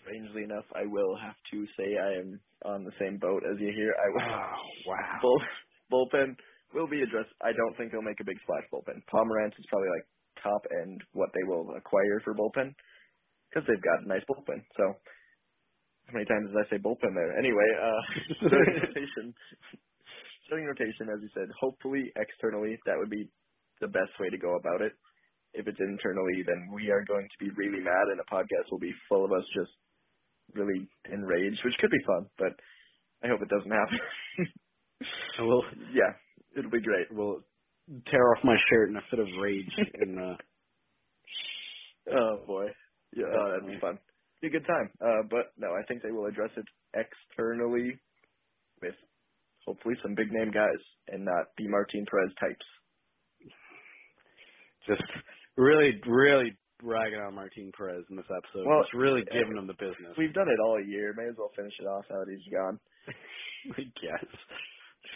Strangely enough, I will have to say I am on the same boat as you here. I will. wow. Bull, bullpen will be addressed. I don't think they'll make a big splash bullpen. Pomeranz is probably like top end what they will acquire for bullpen because they've got a nice bullpen. So how many times did I say bullpen there? Anyway, uh, starting rotation. Starting rotation, as you said, hopefully externally that would be the best way to go about it. If it's internally, then we are going to be really mad, and a podcast will be full of us just really enraged, which could be fun, but I hope it doesn't happen. I will yeah, it'll be great. We'll tear off my shirt in a fit of rage and uh Oh boy. Yeah, oh, that'd be fun. Be a good time. Uh, but no, I think they will address it externally with hopefully some big name guys and not the Martin Perez types. Just really, really ragging on Martin Perez in this episode. Well, Just really giving him the business. We've done it all year. May as well finish it off now that he's gone. I guess.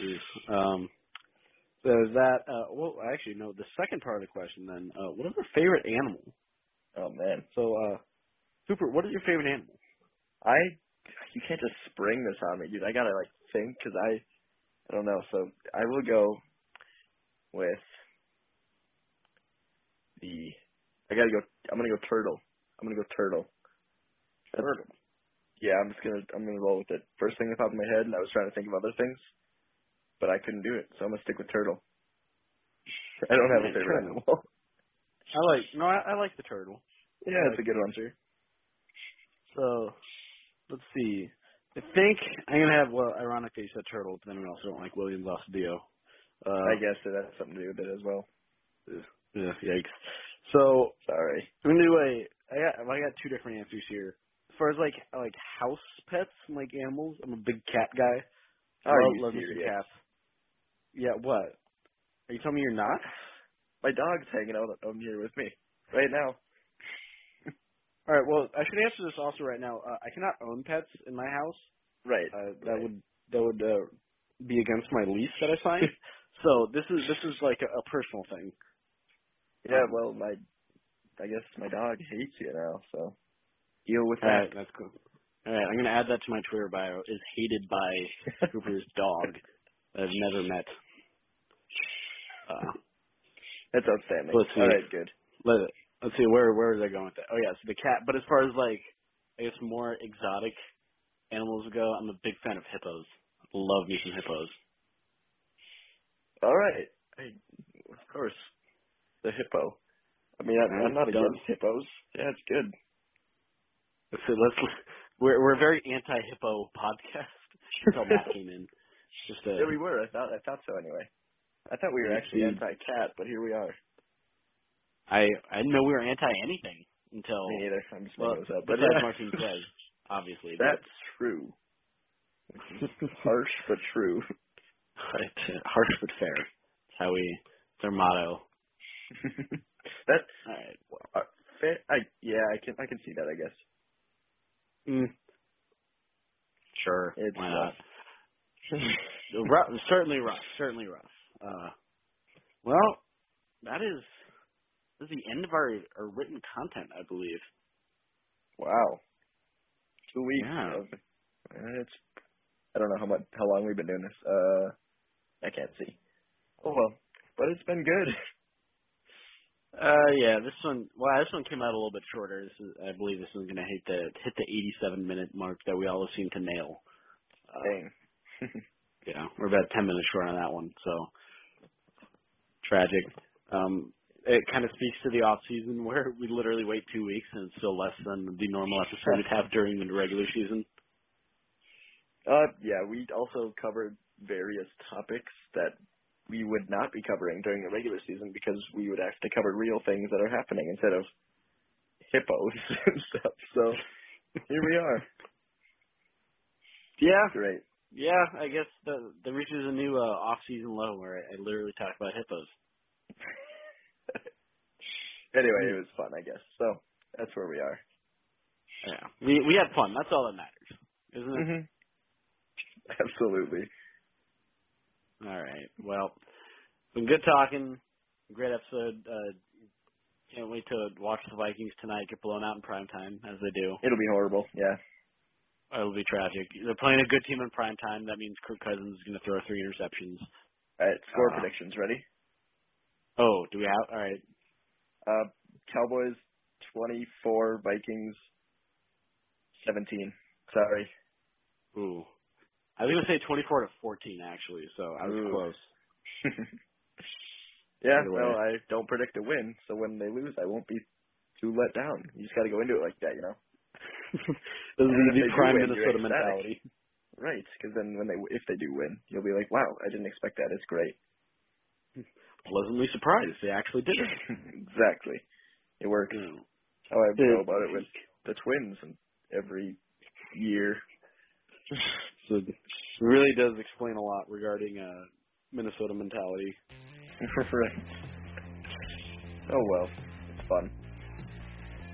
Jeez. Um, so is that, uh, well, actually, no, the second part of the question then, uh, what is your favorite animal? Oh man. So, uh, Super, what is your favorite animal? I you can't just spring this on me, dude. I gotta like think because I I don't know. So I will go with the I gotta go. I'm gonna go turtle. I'm gonna go turtle. Turtle. Yeah, I'm just gonna I'm gonna roll with it. First thing that popped in my head, and I was trying to think of other things, but I couldn't do it, so I'm gonna stick with turtle. I don't have a favorite animal. I like, no, I, I like the turtle. yeah, it's a good one, sir. So, let's see. I think I'm gonna have, well, ironically you said turtle, but then we also don't like Willians Astudillo. Uh, I guess it has something to do with it as well. yeah, yikes. So, Sorry. I'm gonna do a, I got, I got two different answers here. As far as like, like house pets and like animals, I'm a big cat guy. Are love, you love me some cats. Yeah, what? Are you telling me you're not? My dog's hanging out on here with me right now. All right. Well, I should answer this also right now. Uh, I cannot own pets in my house. Right. Uh, that right. would that would uh, be against my lease that I signed. so this is this is like a, a personal thing. Yeah, Um, well, my, I guess my dog hates you now, so deal with All right, that. that's cool. All right, I'm gonna add that to my Twitter bio. Is hated by Cooper's dog that I've never met. Uh, That's outstanding. Let's see. All right, good. let let's see where where was I going with that? Oh yeah, so the cat. But as far as like I guess more exotic animals go, I'm a big fan of hippos. Love me some hippos. All right. I, of course, the hippo. I mean, I'm, I'm not done. against hippos. Yeah, it's good. Let's see, let's we're we're a very anti hippo podcast until Matt came in. Just uh, Yeah, we were. I thought. I thought so. Anyway, I thought we were actually anti-cat, but here we are. I I didn't know we were anti anything until Me neither. I'm just well, this up. But besides yeah, Martin Perez, obviously. that's true. Harsh but true. Right. Harsh but fair. That's how we. It's our motto. that All right. uh, fa- I yeah, I can I can see that. I guess Mm. Sure. it's Why uh, not? rough, certainly rough. Certainly rough. Uh, well, that is this is the end of our, our written content, I believe. wow. Two weeks. Yeah. Of, uh, it's I don't know how much how long we've been doing this. Uh, I can't see. Oh well, but it's been good. Uh, yeah, this one. Well, this one came out a little bit shorter. This is, I believe, this is going to hit the hit the 87 minute mark that we all seem to nail. Uh, Dang. yeah, we're about 10 minutes short on that one. So tragic. Um, it kind of speaks to the off season where we literally wait two weeks and it's still less than the normal episode we'd have during the regular season. Uh, yeah, we also covered various topics that we would not be covering during the regular season because we would have to cover real things that are happening instead of hippos and stuff. So here we are. Yeah, Great. Yeah. I guess the the reaches a new uh, off season low where I, I literally talk about hippos. Anyway, it was fun, I guess. So that's where we are. Yeah, we we had fun. That's all that matters, isn't it? hmm Absolutely. All right. Well, been good talking. Great episode. Uh, can't wait to watch the Vikings tonight get blown out in prime time as they do. It'll be horrible. Yeah. It'll be tragic. They're playing a good team in prime time. That means Kirk Cousins is going to throw three interceptions. All right. Score Uh, predictions ready? Oh, do we have? All right. Uh, Cowboys 24, Vikings 17. Sorry. Ooh. I was going to say 24 to 14 actually, so I was Ooh. close. yeah, Either well, I don't predict a win, so when they lose, I won't be too let down. You just got to go into it like that, you know. This is the prime win, Minnesota mentality. Right, because then when they if they do win, you'll be like, wow, I didn't expect that. It's great. Pleasantly surprised they actually did it. exactly. It works. Mm. how I feel about it with the Twins and every year. So it really does explain a lot regarding uh, Minnesota mentality. right. Oh well, it's fun.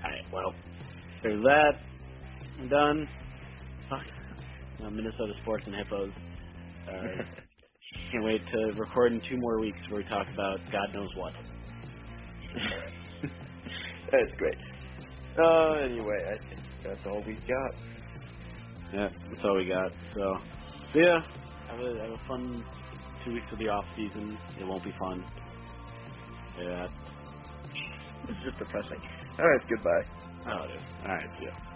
All right, well, there's that. I'm done. Fuck. Uh, Minnesota sports and hippos. Uh, can't wait to record in two more weeks where we talk about God knows what. That's great. Uh, anyway, I think that's all we got. Yeah, that's all we got. So, so yeah, have a have a fun two weeks of the off season. It won't be fun. Yeah. It's just depressing. All right, goodbye. Oh, it is. All right. See ya.